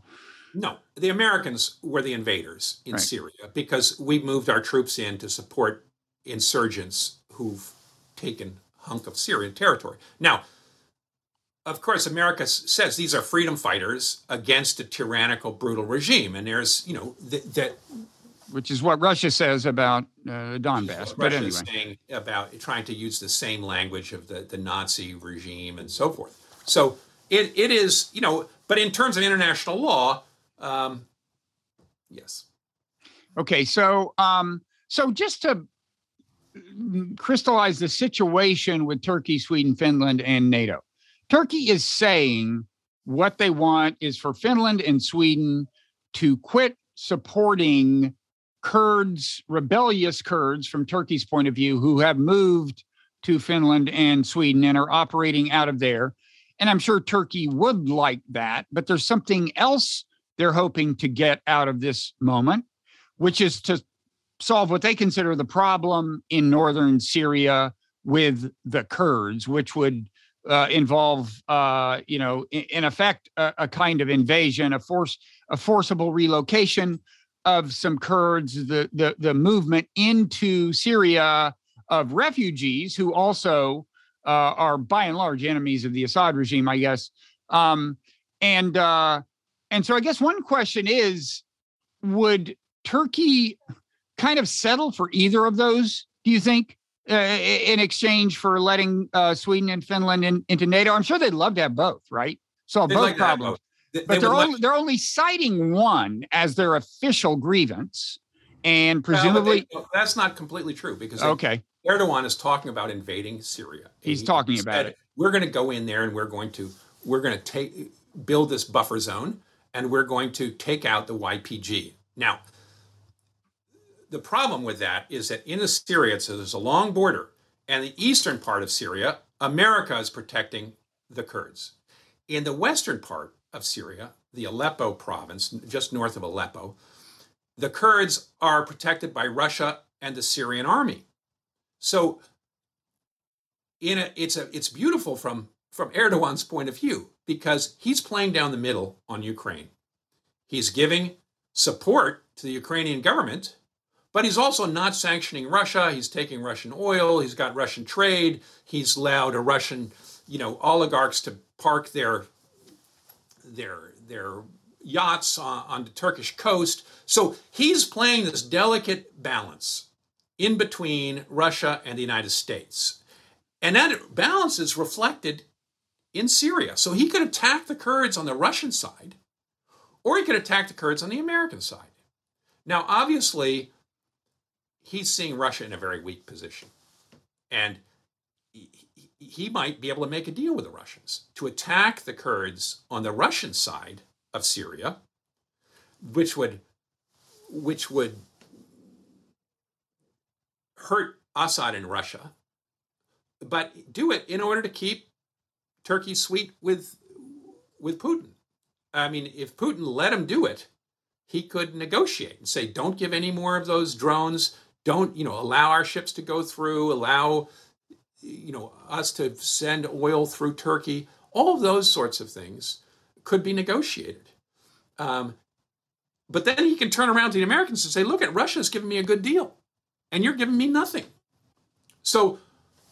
No, the Americans were the invaders in Right. Syria because we moved our troops in to support insurgents who've taken hunk of Syrian territory. Now, of course, America says these are freedom fighters against a tyrannical, brutal regime, and there's, you know, th- that Which is what Russia says about uh, Donbass. But Russia anyway, saying about trying to use the same language of the, the Nazi regime and so forth. So it, it is, you know, but in terms of international law, um, yes. okay. So um, so just to crystallize the situation with Turkey, Sweden, Finland, and NATO. Turkey is saying what they want is for Finland and Sweden to quit supporting Kurds, rebellious Kurds from Turkey's point of view, who have moved to Finland and Sweden and are operating out of there. And I'm sure Turkey would like that, but there's something else they're hoping to get out of this moment, which is to solve what they consider the problem in northern Syria with the Kurds, which would uh, involve, uh, you know, in, in effect, a, a, kind of invasion, a force, a forcible relocation of some Kurds, the the the movement into Syria of refugees who also uh, are by and large enemies of the Assad regime, I guess. Um, and uh, and so I guess one question is, would Turkey kind of settle for either of those? Do you think? Uh, in exchange for letting uh, Sweden and Finland in, into NATO, I'm sure they'd love to have both, right? Solve both like problems. They, but they are only, they're only citing one as their official grievance, and presumably well, they, that's not completely true because okay, Erdogan is talking about invading Syria. He's he, talking about it. We're going to go in there and we're going to we're going to take build this buffer zone and we're going to take out the YPG. Now, the problem with that is that in Syria, so there's a long border, and the eastern part of Syria, America is protecting the Kurds. In the western part of Syria, the Aleppo province, just north of Aleppo, the Kurds are protected by Russia and the Syrian army. So in a, it's a, it's beautiful from from Erdogan's point of view because he's playing down the middle on Ukraine. He's giving support to the Ukrainian government but he's also not sanctioning Russia. He's taking Russian oil. He's got Russian trade. He's allowed a Russian, you know, oligarchs to park their their their yachts on, on the Turkish coast. So he's playing this delicate balance in between Russia and the United States. And that balance is reflected in Syria. So he could attack the Kurds on the Russian side, or he could attack the Kurds on the American side. Now, obviously, he's seeing Russia in a very weak position. And he, might be able to make a deal with the Russians to attack the Kurds on the Russian side of Syria, which would which would hurt Assad in Russia, but do it in order to keep Turkey sweet with with Putin. I mean, if Putin let him do it, he could negotiate and say, "Don't give any more of those drones don't you know allow our ships to go through allow you know us to send oil through turkey. All of those sorts of things could be negotiated. Um, but then he can turn around to the americans and say look at russia's giving me a good deal and you're giving me nothing. So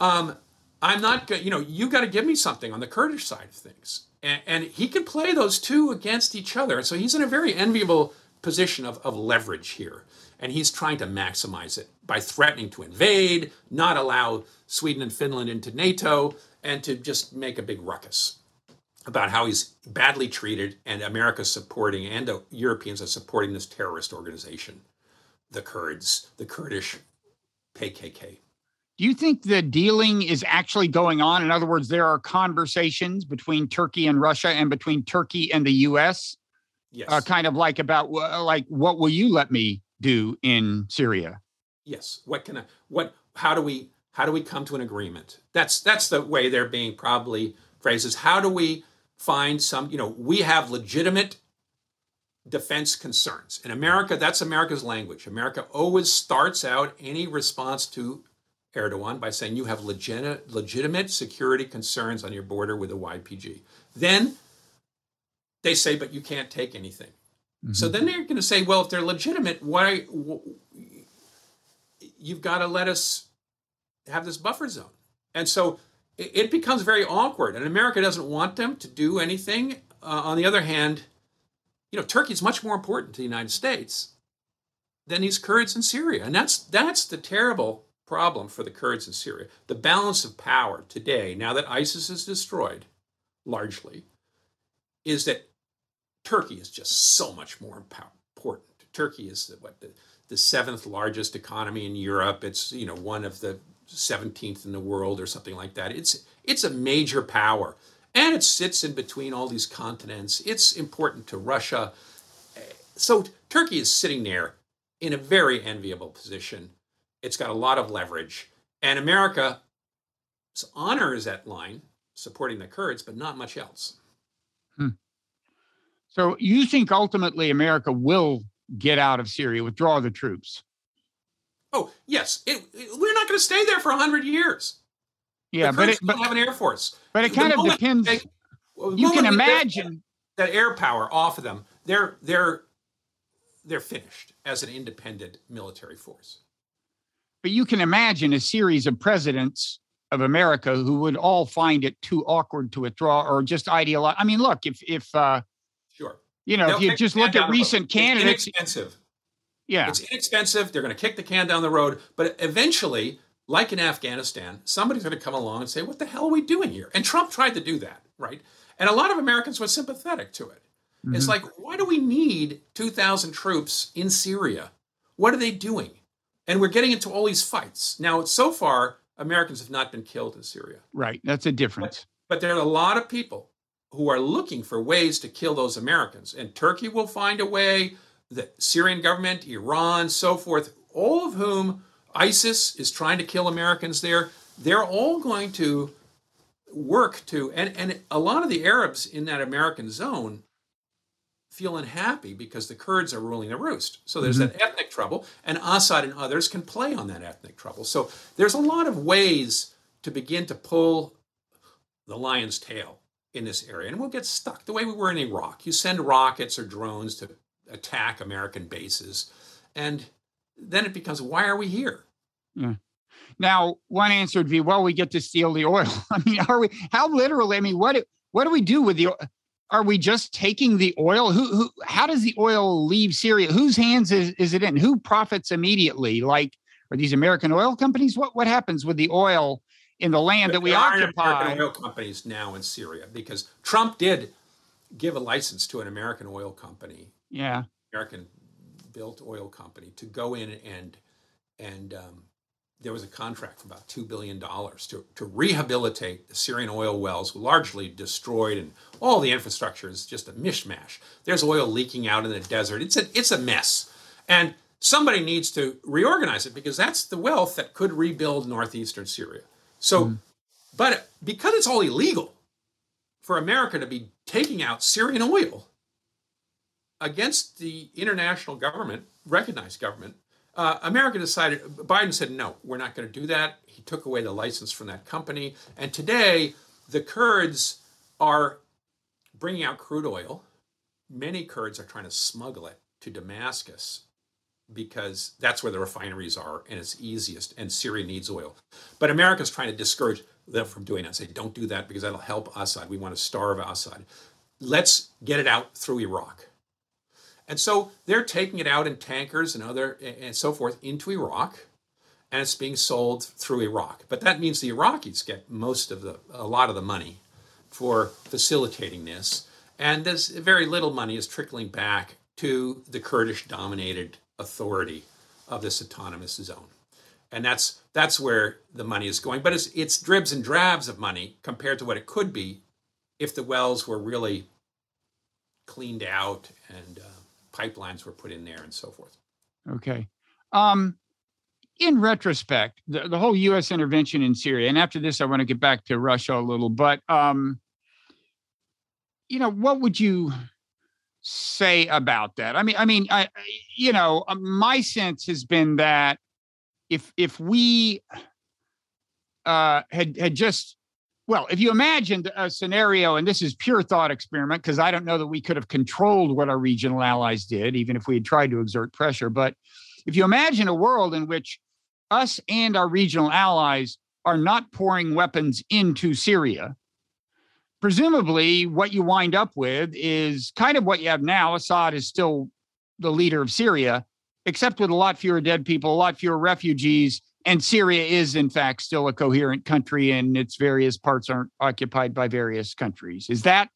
um, i'm not going you know you got to give me something on the kurdish side of things. And, and he can play those two against each other. So he's in a very enviable position of, of leverage here and he's trying to maximize it by threatening to invade, not allow Sweden and Finland into NATO, and to just make a big ruckus about how he's badly treated and America's supporting and the Europeans are supporting this terrorist organization, the Kurds, the Kurdish PKK. Do you think the dealing is actually going on? In other words, there are conversations between Turkey and Russia and between Turkey and the US? Yes. Uh, kind of like about like what will you let me do in Syria. Yes. What can I what how do we how do we come to an agreement? That's that's the way they're being probably phrases. How do we find some, you know, we have legitimate defense concerns. In America, that's America's language. America always starts out any response to Erdogan by saying you have legitimate, legitimate security concerns on your border with the YPG. Then they say, but you can't take anything. Mm-hmm. So then they're going to say, well, if they're legitimate, why you've got to let us have this buffer zone. And so it, becomes very awkward. And America doesn't want them to do anything. Uh, on the other hand, you know, Turkey is much more important to the United States than these Kurds in Syria. And that's that's the terrible problem for the Kurds in Syria. The balance of power today, now that ISIS is destroyed, largely, is that Turkey is just so much more important. Turkey is the, what the, the seventh largest economy in Europe. It's you know one of the 17th in the world or something like that. It's it's a major power, and it sits in between all these continents. It's important to Russia. So Turkey is sitting there in a very enviable position. It's got a lot of leverage, and America's honor is at line supporting the Kurds, but not much else. Hmm. So you think ultimately America will get out of Syria, withdraw the troops? Oh, yes. It, it, we're not going to stay there for 100 years. Yeah, the but it, but, don't have an air force. but it The kind of depends. they- You can moment we take imagine. that air power off of them. They're they're they're finished as an independent military force. But you can imagine a series of presidents of America who would all find it too awkward to withdraw or just ideologize. I mean, look, if if uh, Sure. you know, They'll if you just look at recent recent It's candidates, inexpensive. yeah, It's inexpensive. They're going to kick the can down the road. But eventually, like in Afghanistan, somebody's going to come along and say, What the hell are we doing here? And Trump tried to do that, right? And a lot of Americans were sympathetic to it. It's Mhm. like, why do we need 2,000 troops in Syria? What are they doing? And we're getting into all these fights. Now, so far, Americans have not been killed in Syria. right. That's a difference. But there are a lot of people who are looking for ways to kill those Americans. And Turkey will find a way, the Syrian government, Iran, so forth, all of whom ISIS is trying to kill Americans there. They're all going to work to, and, and a lot of the Arabs in that American zone feel unhappy because the Kurds are ruling the roost. So there's mm-hmm. that ethnic trouble, and Assad and others can play on that ethnic trouble. So there's a lot of ways to begin to pull the lion's tail in this area, and we'll get stuck the way we were in Iraq. You send rockets or drones to attack American bases, and then it becomes why are we here? Hmm. Now, one answer would be, well, we get to steal the oil. I mean, are we? How literally? I mean, what what do we do with the? Are we just taking the oil? Who who? How does the oil leave Syria? Whose hands is, is it in? Who profits immediately? Like, are these American oil companies? What what happens with the oil in the land that we There occupy? American oil companies now in Syria because Trump did give a license to an American oil company Yeah, American built oil company to go in and and um, there was a contract for about two billion dollars to to rehabilitate the Syrian oil wells, largely destroyed, and all the infrastructure is just a mishmash. There's oil leaking out in the desert. It's a it's a mess, and somebody needs to reorganize it because that's the wealth that could rebuild northeastern Syria. So, but because it's all illegal for America to be taking out Syrian oil against the international government, recognized government, uh, America decided, Biden said, no, we're not going to do that. He took away the license from that company. And today, the Kurds are bringing out crude oil. Many Kurds are trying to smuggle it to Damascus because that's where the refineries are and it's easiest, and Syria needs oil. But America's trying to discourage them from doing that. Say, don't do that because that'll help Assad. We want to starve Assad. Let's get it out through Iraq. And so they're taking it out in tankers and other and so forth into Iraq, and it's being sold through Iraq. But that means the Iraqis get most of the a lot of the money for facilitating this, and there's very little money is trickling back to the Kurdish dominated authority of this autonomous zone. And that's that's where the money is going. But it's it's dribs and drabs of money compared to what it could be if the wells were really cleaned out and uh, pipelines were put in there and so forth. Okay. Um, in retrospect, the, the whole U.S. intervention in Syria, and after this, I want to get back to Russia a little, but um, you know, what would you say about that? I mean, I mean, I, you know, uh, my sense has been that if if we uh, had had just well, if you imagined a scenario, and this is pure thought experiment, because I don't know that we could have controlled what our regional allies did, even if we had tried to exert pressure. But if you imagine a world in which us and our regional allies are not pouring weapons into Syria, presumably what you wind up with is kind of what you have now. Assad is still the leader of Syria, except with a lot fewer dead people, a lot fewer refugees. And Syria is, in fact, still a coherent country, and its various parts aren't occupied by various countries. Is that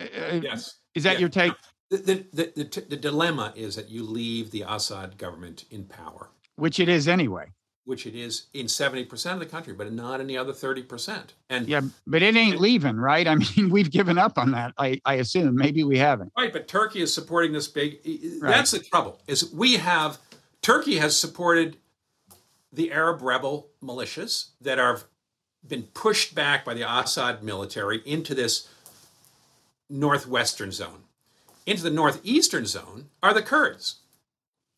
uh, Yes. is that Yeah. your take? The, the, the, the, the dilemma is that you leave the Assad government in power, Which it is anyway. Which it is in 70% of the country, but not in the other 30%. And Yeah, but it ain't leaving, right? I mean, we've given up on that. I, I assume maybe we haven't. Right, but Turkey is supporting this big. That's the trouble. Is we have Turkey has supported the Arab rebel militias that have been pushed back by the Assad military into this northwestern zone. Into the northeastern zone are the Kurds,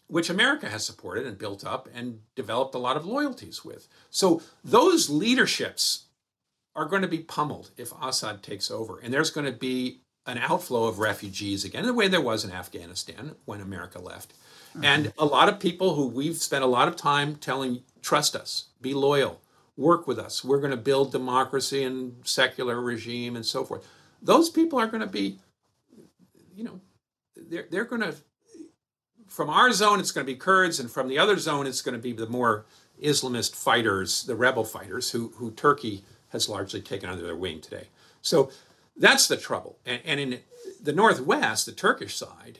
which America has supported and built up and developed a lot of loyalties with. So those leaderships are going to be pummeled if Assad takes over. And there's going to be an outflow of refugees again, the way there was in Afghanistan when America left. Mm-hmm. And a lot of people who we've spent a lot of time telling, trust us, be loyal, work with us. We're going to build democracy and secular regime and so forth. Those people are going to be, you know, they're, they're going to, from our zone, it's going to be Kurds, and from the other zone, it's going to be the more Islamist fighters, the rebel fighters, who, who Turkey has largely taken under their wing today. So that's the trouble. And, and in the Northwest, the Turkish side,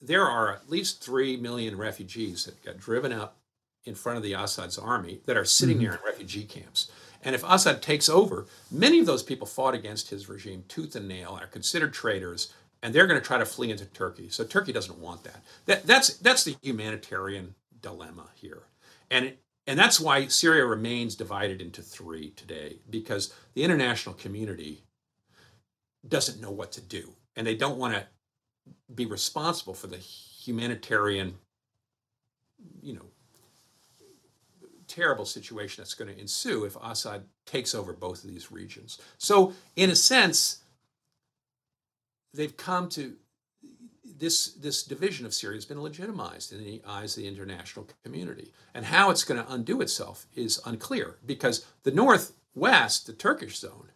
there are at least 3 million refugees that got driven up in front of the Assad's army that are sitting mm-hmm. there in refugee camps. And if Assad takes over, many of those people fought against his regime tooth and nail, are considered traitors, and they're going to try to flee into Turkey. So Turkey doesn't want that. that that's, that's the humanitarian dilemma here. And, and that's why Syria remains divided into three today, because the international community doesn't know what to do. And they don't want to be responsible for the humanitarian, you know, terrible situation that's going to ensue if Assad takes over both of these regions. So, in a sense, they've come to this this division of Syria has been legitimized in the eyes of the international community, and how it's going to undo itself is unclear because the northwest, the Turkish zone,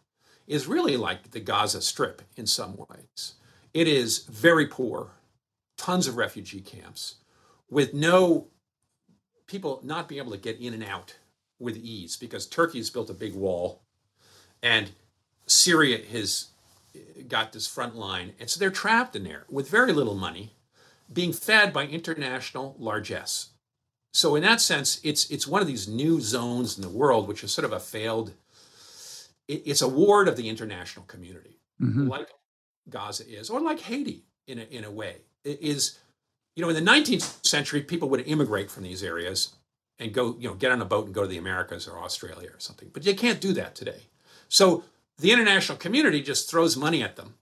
is really like the Gaza Strip in some ways. It is very poor, tons of refugee camps, with no people not being able to get in and out with ease because Turkey has built a big wall and Syria has got this front line. And so they're trapped in there with very little money, being fed by international largesse. So in that sense, it's it's one of these new zones in the world, which is sort of a failed. It, it's a ward of the international community, mm-hmm. like Gaza is, or like Haiti in a, in a way. It is, you know, in the 19th century, people would immigrate from these areas and go, you know, get on a boat and go to the Americas or Australia or something. But you can't do that today. So the international community just throws money at them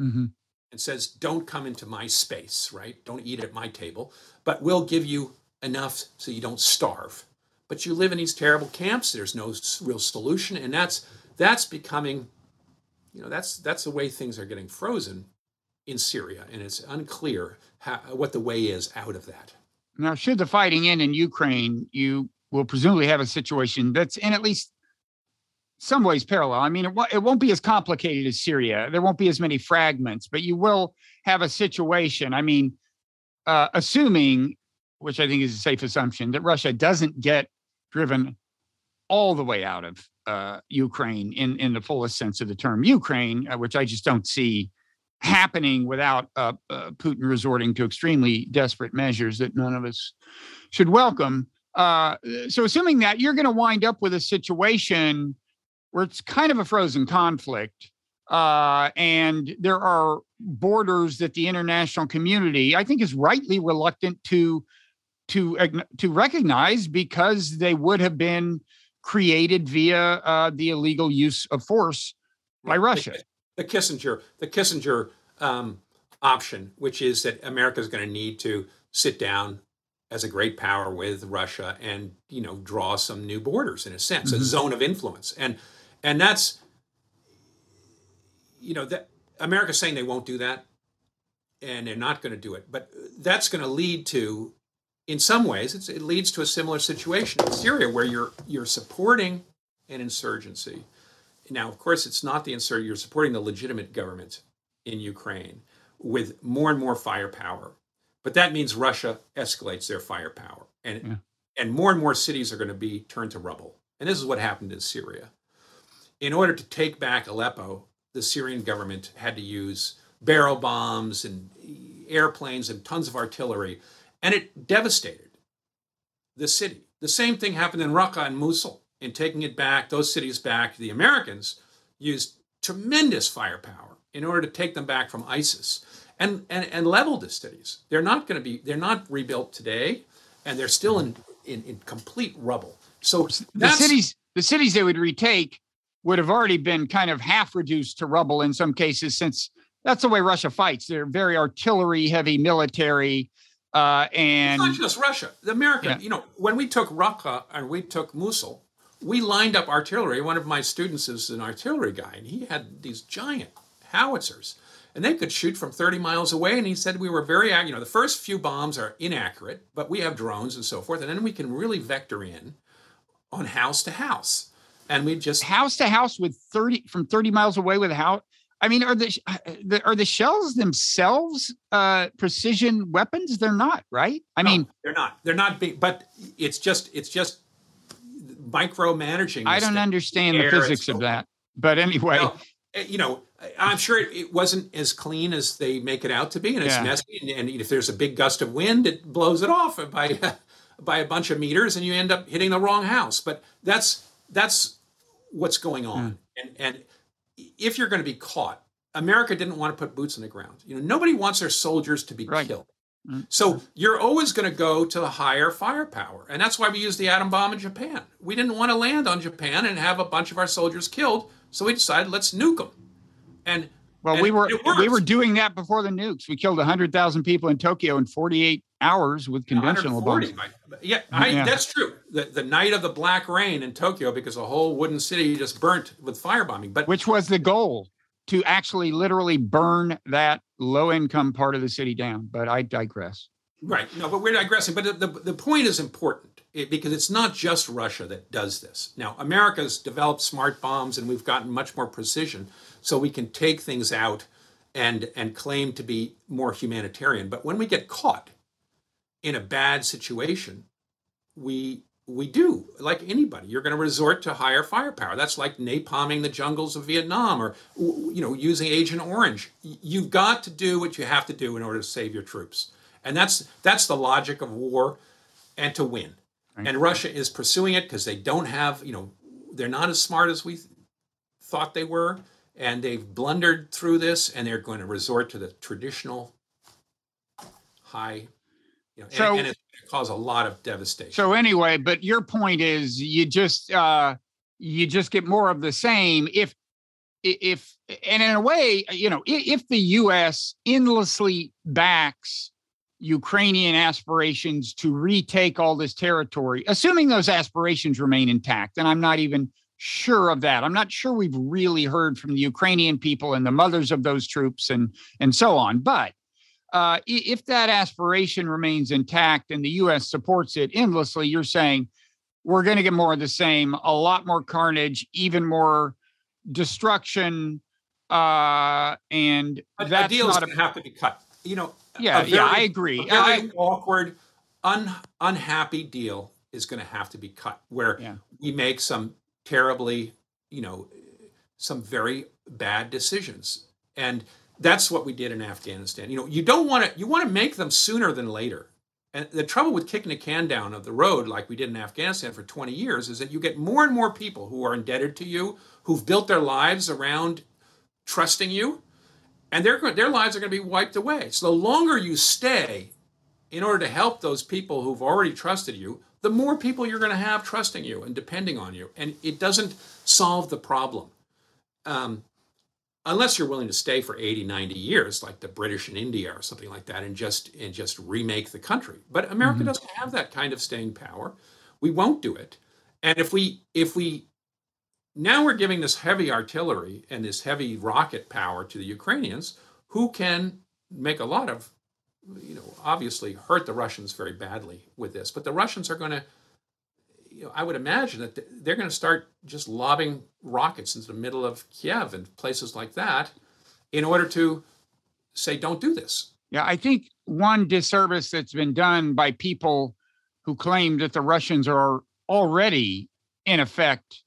mm-hmm. and says, don't come into my space, right? Don't eat at my table, but we'll give you enough so you don't starve. But you live in these terrible camps. There's no real solution, and that's that's becoming, you know, that's that's the way things are getting frozen in Syria, and it's unclear how, what the way is out of that. Now, should the fighting end in Ukraine, you will presumably have a situation that's in at least some ways parallel. I mean, it, w- it won't be as complicated as Syria. There won't be as many fragments, but you will have a situation. I mean, uh, assuming, which I think is a safe assumption, that Russia doesn't get driven all the way out of uh, Ukraine in in the fullest sense of the term, Ukraine, uh, which I just don't see happening without uh, uh, Putin resorting to extremely desperate measures that none of us should welcome. Uh, so, assuming that you're going to wind up with a situation where it's kind of a frozen conflict, uh, and there are borders that the international community, I think, is rightly reluctant to to to recognize because they would have been created via uh, the illegal use of force by Russia the Kissinger the Kissinger um, option, which is that America is going to need to sit down as a great power with Russia and you know draw some new borders in a sense, mm-hmm. a zone of influence, and and that's you know that America's saying they won't do that, and they're not going to do it, but that's going to lead to, in some ways, it leads to a similar situation in Syria where you're you're supporting an insurgency now, of course, it's not the insert. You're supporting the legitimate government in Ukraine with more and more firepower. But that means Russia escalates their firepower. And, yeah. and more and more cities are going to be turned to rubble. And this is what happened in Syria. In order to take back Aleppo, the Syrian government had to use barrel bombs and airplanes and tons of artillery. And it devastated the city. The same thing happened in Raqqa and Mosul in taking it back, those cities back, the Americans used tremendous firepower in order to take them back from ISIS and, and, and level the cities. They're not going to be, they're not rebuilt today, and they're still in, in, in complete rubble. So the cities, the cities they would retake would have already been kind of half reduced to rubble in some cases, since that's the way Russia fights. They're very artillery heavy military. Uh, and it's not just Russia. The American, yeah. you know, when we took Raqqa and we took Mosul, we lined up artillery. One of my students is an artillery guy, and he had these giant howitzers, and they could shoot from 30 miles away. And he said we were very, you know, the first few bombs are inaccurate, but we have drones and so forth, and then we can really vector in on house to house, and we just house to house with 30 from 30 miles away with a house. I mean, are the, the are the shells themselves uh, precision weapons? They're not, right? I no, mean, they're not. They're not. Big, but it's just it's just micromanaging. I don't understand the physics of that. But anyway, well, eh, you know, I'm sure it wasn't as clean as they make it out to be, and it's yeah. messy. And, and, if there's a big gust of wind, it blows it off by by a bunch of meters, and you end up hitting the wrong house. But that's that's what's going on, mm. and and if you're going to be caught, America didn't want to put boots on the ground. You know, nobody wants their soldiers to be right. killed. Mm-hmm. So you're always going to go to the higher firepower. And that's why we used the atom bomb in Japan. We didn't want to land on Japan and have a bunch of our soldiers killed, so we decided let's nuke them. And well, and we were we were doing that before the nukes. We killed 100,000 people in Tokyo in 48 hours with conventional bombs. Yeah, I, yeah, that's true. The, the night of the black rain in Tokyo because the whole wooden city just burnt with firebombing. But which was the goal to actually literally burn that low income part of the city down. But I digress. Right. No, but we're digressing. But the, the point is important eh, because it's not just Russia that does this. Now, America's developed smart bombs and we've gotten much more precision so we can take things out and, and claim to be more humanitarian. But when we get caught in a bad situation, we we do like anybody. You're going to resort to higher firepower. That's like napalming the jungles of vietnam or you know using agent orange. You've got to do what you have to do in order to save your troops. And that's that's the logic of war and to win. Right. and russia is pursuing it because they don't have you know they're not as smart as we thought they were. And they've blundered through this and they're going to resort to the traditional high you know, so, and, and it's cause a lot of devastation. So anyway, but your point is you just uh you just get more of the same if if and in a way, you know, if the US endlessly backs Ukrainian aspirations to retake all this territory, assuming those aspirations remain intact, and I'm not even sure of that. I'm not sure we've really heard from the Ukrainian people and the mothers of those troops and and so on. But uh, if that aspiration remains intact and the U.S. supports it endlessly, you're saying we're going to get more of the same, a lot more carnage, even more destruction, uh, and a, that's a deal not going to have to be cut. You know, yeah, very, yeah, I agree. A very I, awkward, un, unhappy deal is going to have to be cut, where yeah. we make some terribly, you know, some very bad decisions, and that's what we did in Afghanistan. You know, you don't want to you want to make them sooner than later. And the trouble with kicking a can down of the road, like we did in Afghanistan for 20 years, is that you get more and more people who are indebted to you, who've built their lives around trusting you, and their their lives are going to be wiped away. So the longer you stay, in order to help those people who've already trusted you, the more people you're going to have trusting you and depending on you, and it doesn't solve the problem. Um, unless you're willing to stay for 80 90 years like the british in india or something like that and just and just remake the country. But america mm-hmm. doesn't have that kind of staying power. We won't do it. And if we if we now we're giving this heavy artillery and this heavy rocket power to the ukrainians who can make a lot of you know obviously hurt the russians very badly with this. But the russians are going to you know, I would imagine that they're going to start just lobbing rockets into the middle of Kiev and places like that in order to say, don't do this. Yeah, I think one disservice that's been done by people who claim that the Russians are already, in effect,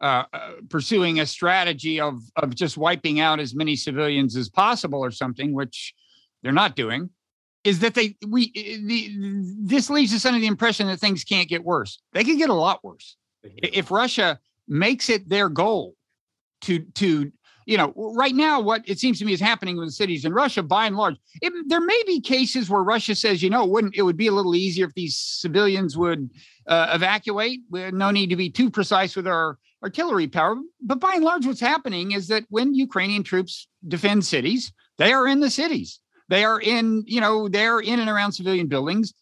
uh, uh, pursuing a strategy of of just wiping out as many civilians as possible or something, which they're not doing is that they we the, this leaves us under the impression that things can't get worse. They can get a lot worse if Russia makes it their goal to to you know right now what it seems to me is happening with the cities in Russia by and large. It, there may be cases where Russia says you know it wouldn't it would be a little easier if these civilians would uh, evacuate. No need to be too precise with our artillery power. But by and large, what's happening is that when Ukrainian troops defend cities, they are in the cities They are in, you know, they're in and around civilian buildings.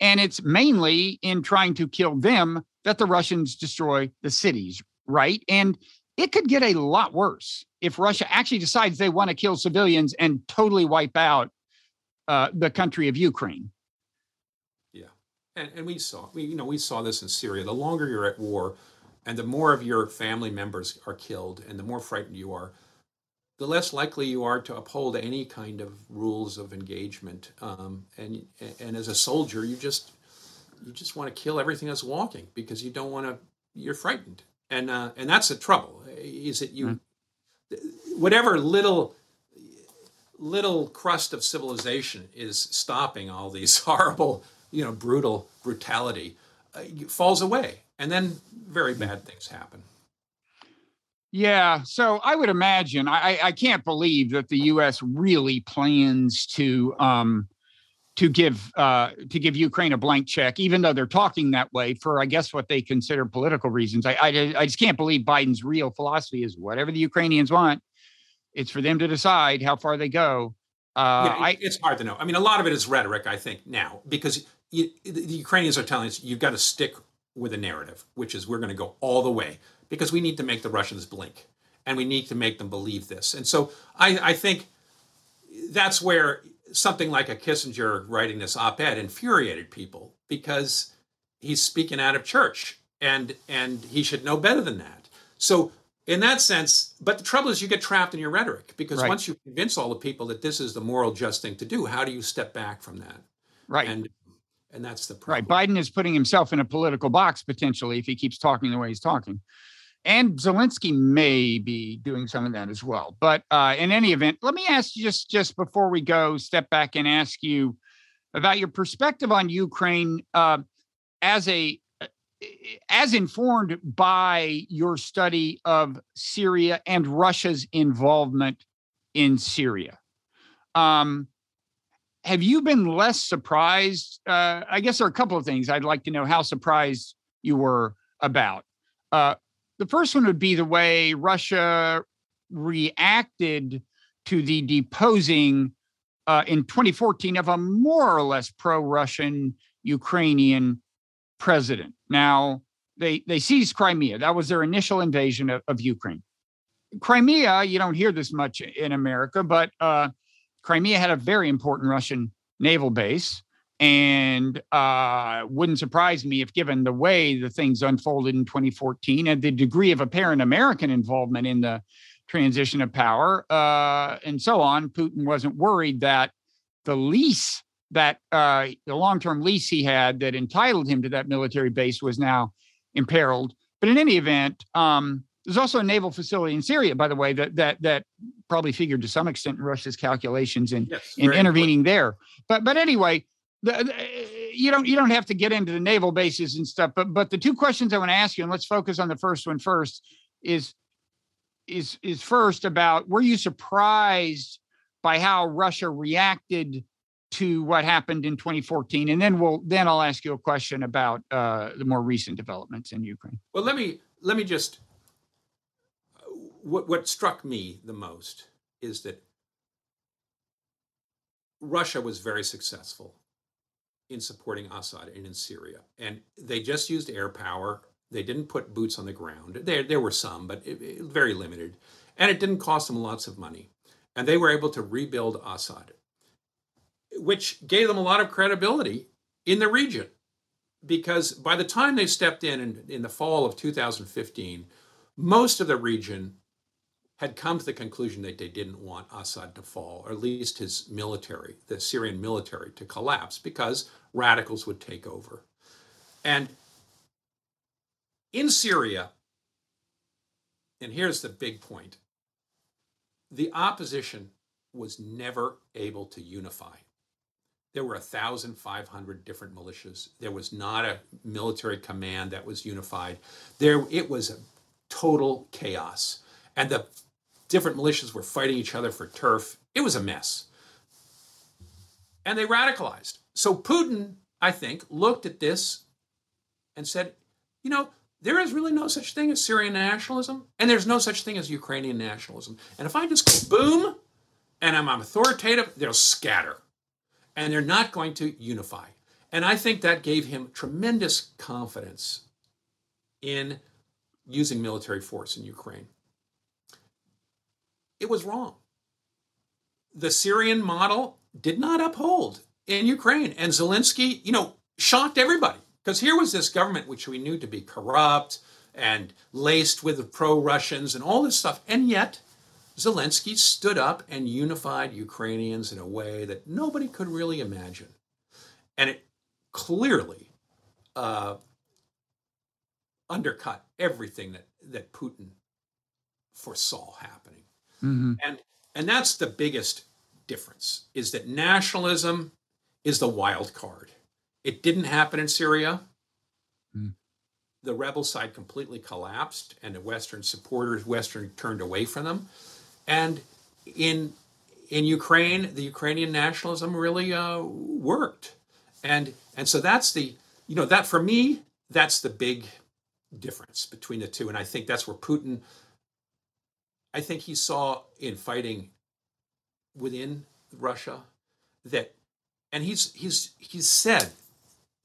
And it's mainly in trying to kill them that the Russians destroy the cities, right? And it could get a lot worse if Russia actually decides they want to kill civilians and totally wipe out uh, the country of Ukraine. Yeah, and and we saw we you know we saw this in Syria. The longer you're at war, and the more of your family members are killed, and the more frightened you are, the less likely you are to uphold any kind of rules of engagement. Um, and and as a soldier, you just you just want to kill everything that's walking because you don't want to. You're frightened, and uh, and that's the trouble. Is that you, mm. whatever little little crust of civilization is stopping all these horrible, you know, brutal brutality, uh, falls away, and then very bad things happen. Yeah, so I would imagine I, I can't believe that the U.S. really plans to um, to give uh, to give Ukraine a blank check, even though they're talking that way for I guess what they consider political reasons. I I, I just can't believe Biden's real philosophy is whatever the Ukrainians want, it's for them to decide how far they go. Uh, yeah, I, it's hard to know. I mean, a lot of it is rhetoric, I think, now because you, the Ukrainians are telling us you've got to stick with a narrative, which is we're going to go all the way because we need to make the Russians blink and we need to make them believe this. And so I, I think that's where something like a Kissinger writing this op-ed infuriated people because he's speaking out of church and and he should know better than that. So in that sense, but the trouble is you get trapped in your rhetoric because right. once you convince all the people that this is the moral just thing to do, how do you step back from that? Right. And and that's the problem. Right. Biden is putting himself in a political box potentially if he keeps talking the way he's talking. And Zelensky may be doing some of that as well. But uh, in any event, let me ask you just just before we go, step back and ask you about your perspective on Ukraine uh, as a as informed by your study of Syria and Russia's involvement in Syria. Um, have you been less surprised? Uh, I guess there are a couple of things I'd like to know how surprised you were about. Uh, the first one would be the way Russia reacted to the deposing uh, in 2014 of a more or less pro Russian Ukrainian president. Now, they, they seized Crimea. That was their initial invasion of, of Ukraine. Crimea, you don't hear this much in America, but uh, Crimea had a very important Russian naval base. And uh, wouldn't surprise me if, given the way the things unfolded in 2014 and the degree of apparent American involvement in the transition of power uh, and so on, Putin wasn't worried that the lease that uh, the long-term lease he had that entitled him to that military base was now imperiled. But in any event, um, there's also a naval facility in Syria, by the way, that that that probably figured to some extent in Russia's calculations in yes, in intervening important. there. But but anyway, the, you don't you don't have to get into the naval bases and stuff. But but the two questions I want to ask you, and let's focus on the first one first, is is is first about were you surprised by how Russia reacted to what happened in 2014 and then we'll then i'll ask you a question about uh, the more recent developments in ukraine well let me let me just what, what struck me the most is that russia was very successful in supporting assad and in syria. And they just used air power. They didn't put boots on the ground. There, there were some but it, it, very limited. And it didn't cost them lots of money. And they were able to rebuild assad which gave them a lot of credibility in the region. Because by the time they stepped in, in in, the fall of 2015, most of the region had come to the conclusion that they didn't want Assad to fall, or at least his military, the Syrian military, to collapse because radicals would take over. And in Syria, and here's the big point the opposition was never able to unify there were 1,500 different militias. There was not a military command that was unified. There, it was a total chaos. And the different militias were fighting each other for turf. It was a mess. And they radicalized. So Putin, I think, looked at this and said, you know, there is really no such thing as Syrian nationalism, and there's no such thing as Ukrainian nationalism. And if I just go boom, and I'm authoritative, they'll scatter. And they're not going to unify. And I think that gave him tremendous confidence in using military force in Ukraine. It was wrong. The Syrian model did not uphold in Ukraine. And Zelensky, you know, shocked everybody because here was this government which we knew to be corrupt and laced with pro Russians and all this stuff. And yet, Zelensky stood up and unified Ukrainians in a way that nobody could really imagine. And it clearly uh, undercut everything that, that Putin foresaw happening. Mm-hmm. And, and that's the biggest difference is that nationalism is the wild card. It didn't happen in Syria. Mm. The rebel side completely collapsed, and the Western supporters, Western turned away from them. And in in Ukraine, the Ukrainian nationalism really uh, worked, and and so that's the you know that for me that's the big difference between the two, and I think that's where Putin. I think he saw in fighting within Russia that and he's he's he's said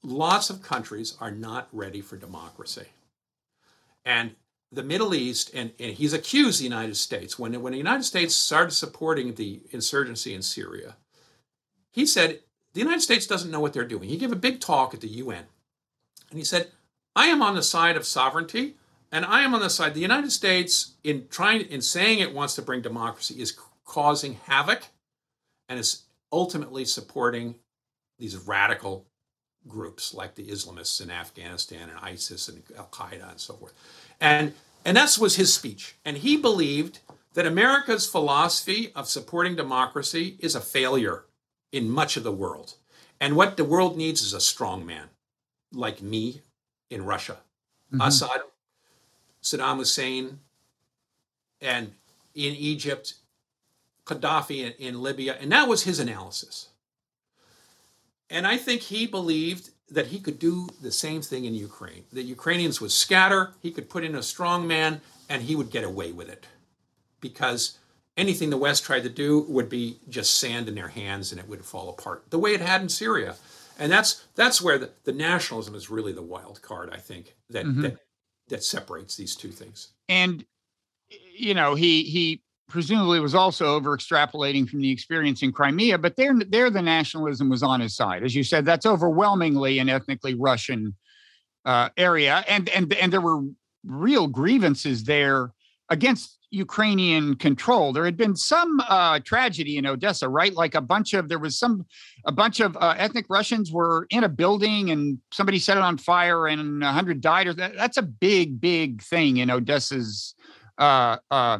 lots of countries are not ready for democracy. And the Middle East, and, and he's accused the United States, when, when the United States started supporting the insurgency in Syria, he said, the United States doesn't know what they're doing. He gave a big talk at the UN. And he said, I am on the side of sovereignty, and I am on the side, the United States, in trying in saying it wants to bring democracy, is causing havoc and is ultimately supporting these radical groups like the Islamists in Afghanistan and ISIS and Al Qaeda and so forth. And, and that was his speech. And he believed that America's philosophy of supporting democracy is a failure in much of the world. And what the world needs is a strong man like me in Russia, mm-hmm. Assad, Saddam Hussein, and in Egypt, Gaddafi in, in Libya. And that was his analysis. And I think he believed that he could do the same thing in Ukraine. The Ukrainians would scatter, he could put in a strong man, and he would get away with it. Because anything the West tried to do would be just sand in their hands and it would fall apart, the way it had in Syria. And that's that's where the, the nationalism is really the wild card, I think, that, mm-hmm. that that separates these two things. And you know, he he presumably was also over extrapolating from the experience in Crimea, but there, there the nationalism was on his side. As you said, that's overwhelmingly an ethnically Russian uh, area, and and and there were real grievances there against Ukrainian control. There had been some uh, tragedy in Odessa, right? Like a bunch of there was some a bunch of uh, ethnic Russians were in a building and somebody set it on fire and a hundred died. Or that, that's a big, big thing in Odessa's uh, uh,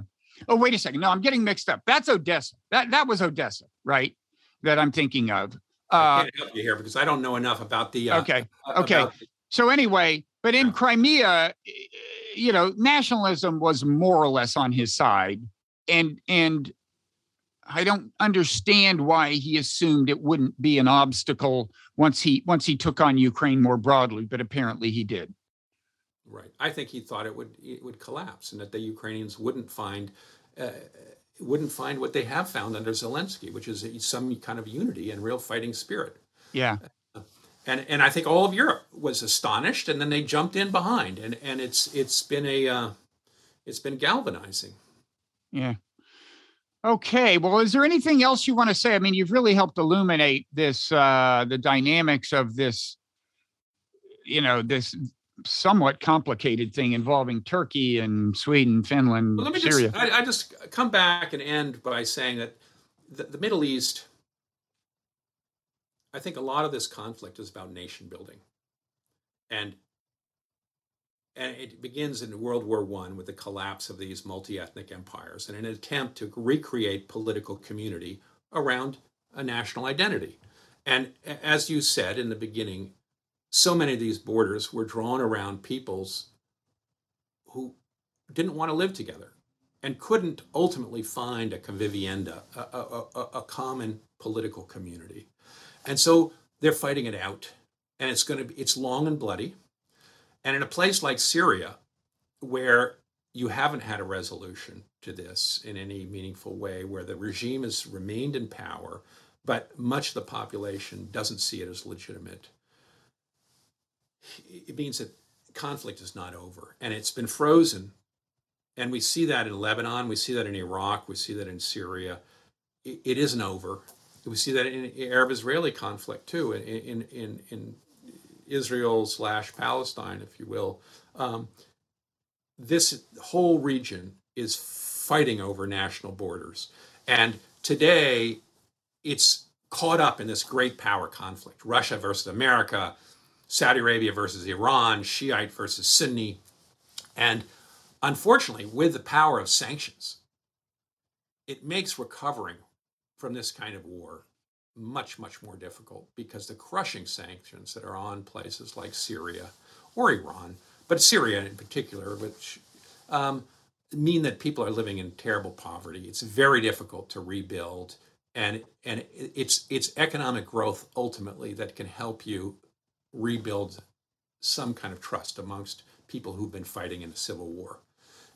Oh, wait a second. No, I'm getting mixed up. That's Odessa. That that was Odessa, right? That I'm thinking of. Uh, I can't help you here because I don't know enough about the. Uh, okay. Okay. The, so anyway, but in. Crimea, you know, nationalism was more or less on his side, and and I don't understand why he assumed it wouldn't be an obstacle once he once he took on Ukraine more broadly, but apparently he did. Right. I think he thought it would it would collapse and that the Ukrainians wouldn't find uh, wouldn't find what they have found under Zelensky, which is some kind of unity and real fighting spirit. Yeah. Uh, and and I think all of Europe was astonished, and then they jumped in behind, and and it's it's been a uh, it's been galvanizing. Yeah. Okay. Well, is there anything else you want to say? I mean, you've really helped illuminate this uh, the dynamics of this you know this somewhat complicated thing involving Turkey and Sweden, Finland, well, let me Syria. Just, I, I, just come back and end by saying that the, the Middle East, I think a lot of this conflict is about nation building. And and it begins in World War One with the collapse of these multi-ethnic empires and an attempt to recreate political community around a national identity. And as you said in the beginning, so many of these borders were drawn around peoples who didn't want to live together and couldn't ultimately find a convivencia, a, a, a, a common political community. And so they're fighting it out. And it's going to be, it's long and bloody. And in a place like Syria, where you haven't had a resolution to this in any meaningful way, where the regime has remained in power, but much of the population doesn't see it as legitimate, it means that conflict is not over and it's been frozen. And we see that in Lebanon, we see that in Iraq, we see that in Syria. it, it isn't over. We see that in Arab Israeli conflict too, in, in, in, in Israel slash Palestine, if you will. Um, this whole region is fighting over national borders. And today, it's caught up in this great power conflict Russia versus America, Saudi Arabia versus Iran, Shiite versus Sunni. And unfortunately, with the power of sanctions, it makes recovering from this kind of war much, much more difficult because the crushing sanctions that are on places like Syria or Iran, but Syria in particular, which um, mean that people are living in terrible poverty. It's very difficult to rebuild, and and it's it's economic growth ultimately that can help you rebuild some kind of trust amongst people who've been fighting in the civil war.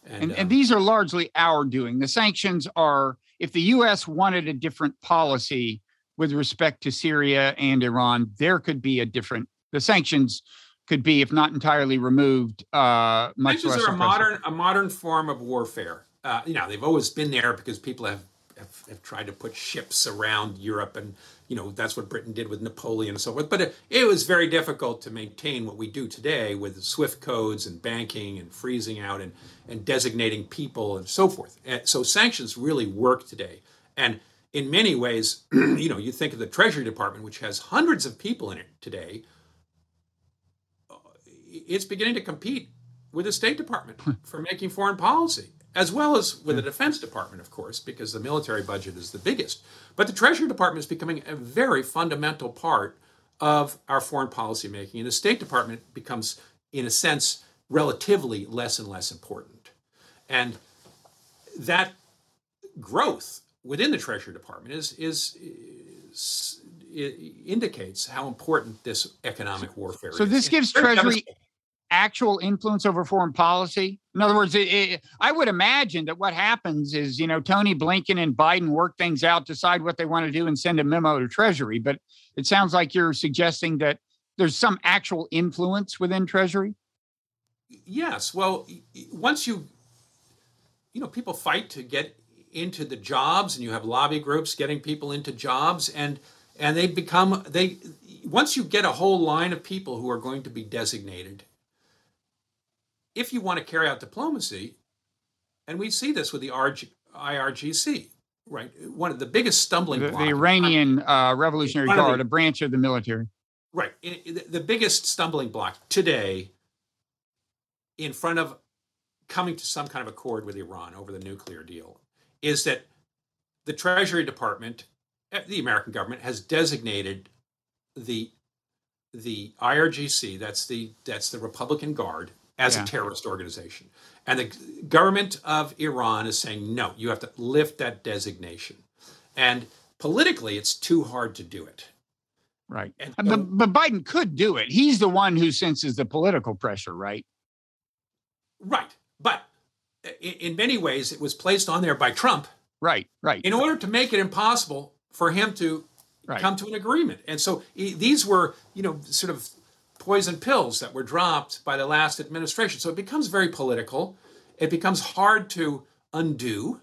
And, and, um, and these are largely our doing. The sanctions are if the U.S. wanted a different policy with respect to Syria and Iran, there could be a different. The sanctions could be, if not entirely removed, uh, much sanctions less. are a modern a modern form of warfare. Uh, you know, they've always been there because people have, have, have tried to put ships around Europe and you know that's what Britain did with Napoleon and so forth. But it, it, was very difficult to maintain what we do today with SWIFT codes and banking and freezing out and and designating people and so forth. And so sanctions really work today. And in many ways, you know, you think of the Treasury Department, which has hundreds of people in it today. Uh, it's beginning to compete with the State Department for making foreign policy as well as with the Defense Department, of course, because the military budget is the biggest. But the Treasury Department is becoming a very fundamental part of our foreign policy making, and the State Department becomes, in a sense, relatively less and less important. And that growth within the Treasury Department is, is, is indicates how important this economic warfare so is. So this gives Treasury actual influence over foreign policy? In other words, it, it, I would imagine that what happens is, you know, Tony Blinken and Biden work things out, decide what they want to do, and send a memo to Treasury. But it sounds like you're suggesting that there's some actual influence within Treasury. Yes. Well, once you, you know, people fight to get into the jobs, and you have lobby groups getting people into jobs, and and they become they once you get a whole line of people who are going to be designated if you want to carry out diplomacy, and we see this with the RG, IRGC, right? One of the biggest stumbling the, blocks. The Iranian uh, Revolutionary Guard, the, a branch of the military. Right. The biggest stumbling block today in front of coming to some kind of accord with Iran over the nuclear deal is that the Treasury Department, eh, the American government, has designated the the IRGC, that's the that's the Republican Guard, as yeah. a terrorist organization. And the government of Iran is saying, no, you have to lift that designation. And politically, it's too hard to do it. Right. And so, but, but Biden could do it. He's the one who senses the political pressure, right? Right. But in, in many ways, it was placed on there by Trump. Right, right. In order to make it impossible for him to right. come to an agreement. And so these were, you know, sort of poison pills that were dropped by the last administration. So it becomes very political. It becomes hard to undo,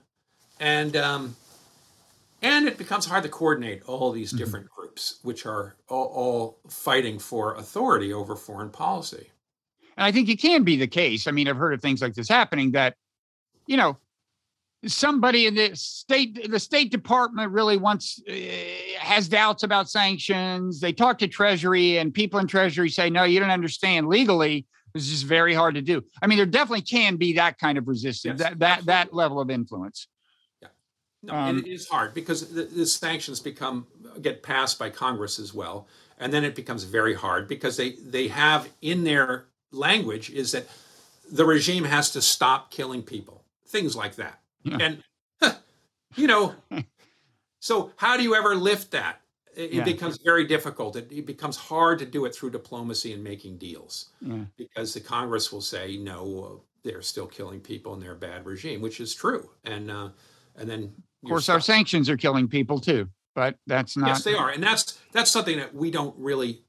and um, and it becomes hard to coordinate all these mm-hmm. different mm-hmm. groups, which are all, all fighting for authority over foreign policy. And I think it can be the case. I mean, I've heard of things like this happening that, you know, somebody in the state the state department really wants uh, has doubts about sanctions. They talk to treasury and people in treasury say no you don't understand. Legally this is very hard to do. I mean there definitely can be that kind of resistance yes, that that that level of influence. Yeah. No um, it is hard because the, the sanctions become get passed by congress as well and then it becomes very hard because they they have in their language is that the regime has to stop killing people things like that. And, you know, so how do you ever lift that? It, yeah. it becomes very difficult. It, it, becomes hard to do it through diplomacy and making deals yeah. because the Congress will say, no, they're still killing people and they're a bad regime, which is true. And uh, and then of course our sanctions are killing people too, but that's not. Yes, they are, and that's that's something that we don't really.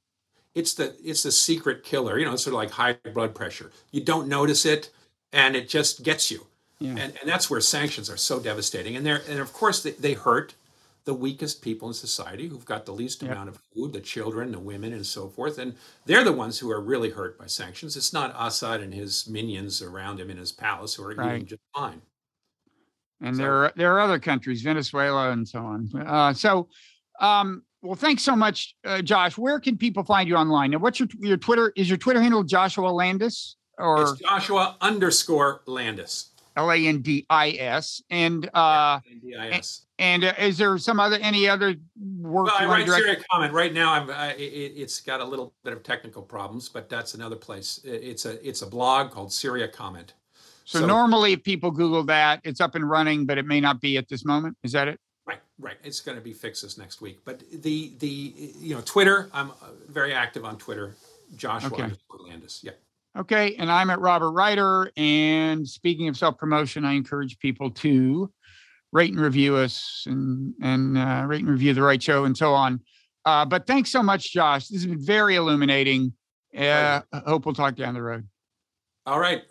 It's the it's the secret killer. You know, it's sort of like high blood pressure. You don't notice it, and it just gets you. Yeah. And and that's where sanctions are so devastating. And they're and of course they, they hurt the weakest people in society who've got the least yep. amount of food, the children, the women, and so forth. And they're the ones who are really hurt by sanctions. It's not Assad and his minions around him in his palace who are right. eating just fine. And so, there are there are other countries, Venezuela and so on. Uh, so, um, well, thanks so much, uh, Josh. Where can people find you online? Now, what's your your Twitter? Is your Twitter handle Joshua Landis or it's Joshua underscore Landis? L A N D I S. And uh, N-D-I-S. And uh, is there some other any other work? Well, I write direct- comment right now. I'm. Uh, it, has got a little bit of technical problems, but that's another place. It's a it's a blog called Syria Comment. So, so normally, if people Google that, it's up and running, but it may not be at this moment. Is that it? Right, right. It's going to be fixed this next week. But the the you know Twitter, I'm uh, very active on Twitter. Joshua okay. Landis. Yeah. Okay, and I'm at Robert Wrighter. And speaking of self promotion, I encourage people to rate and review us and and uh, rate and review the Wright show and so on. Uh, but thanks so much, Josh. This has been very illuminating. Uh, I hope we'll talk down the road. All right.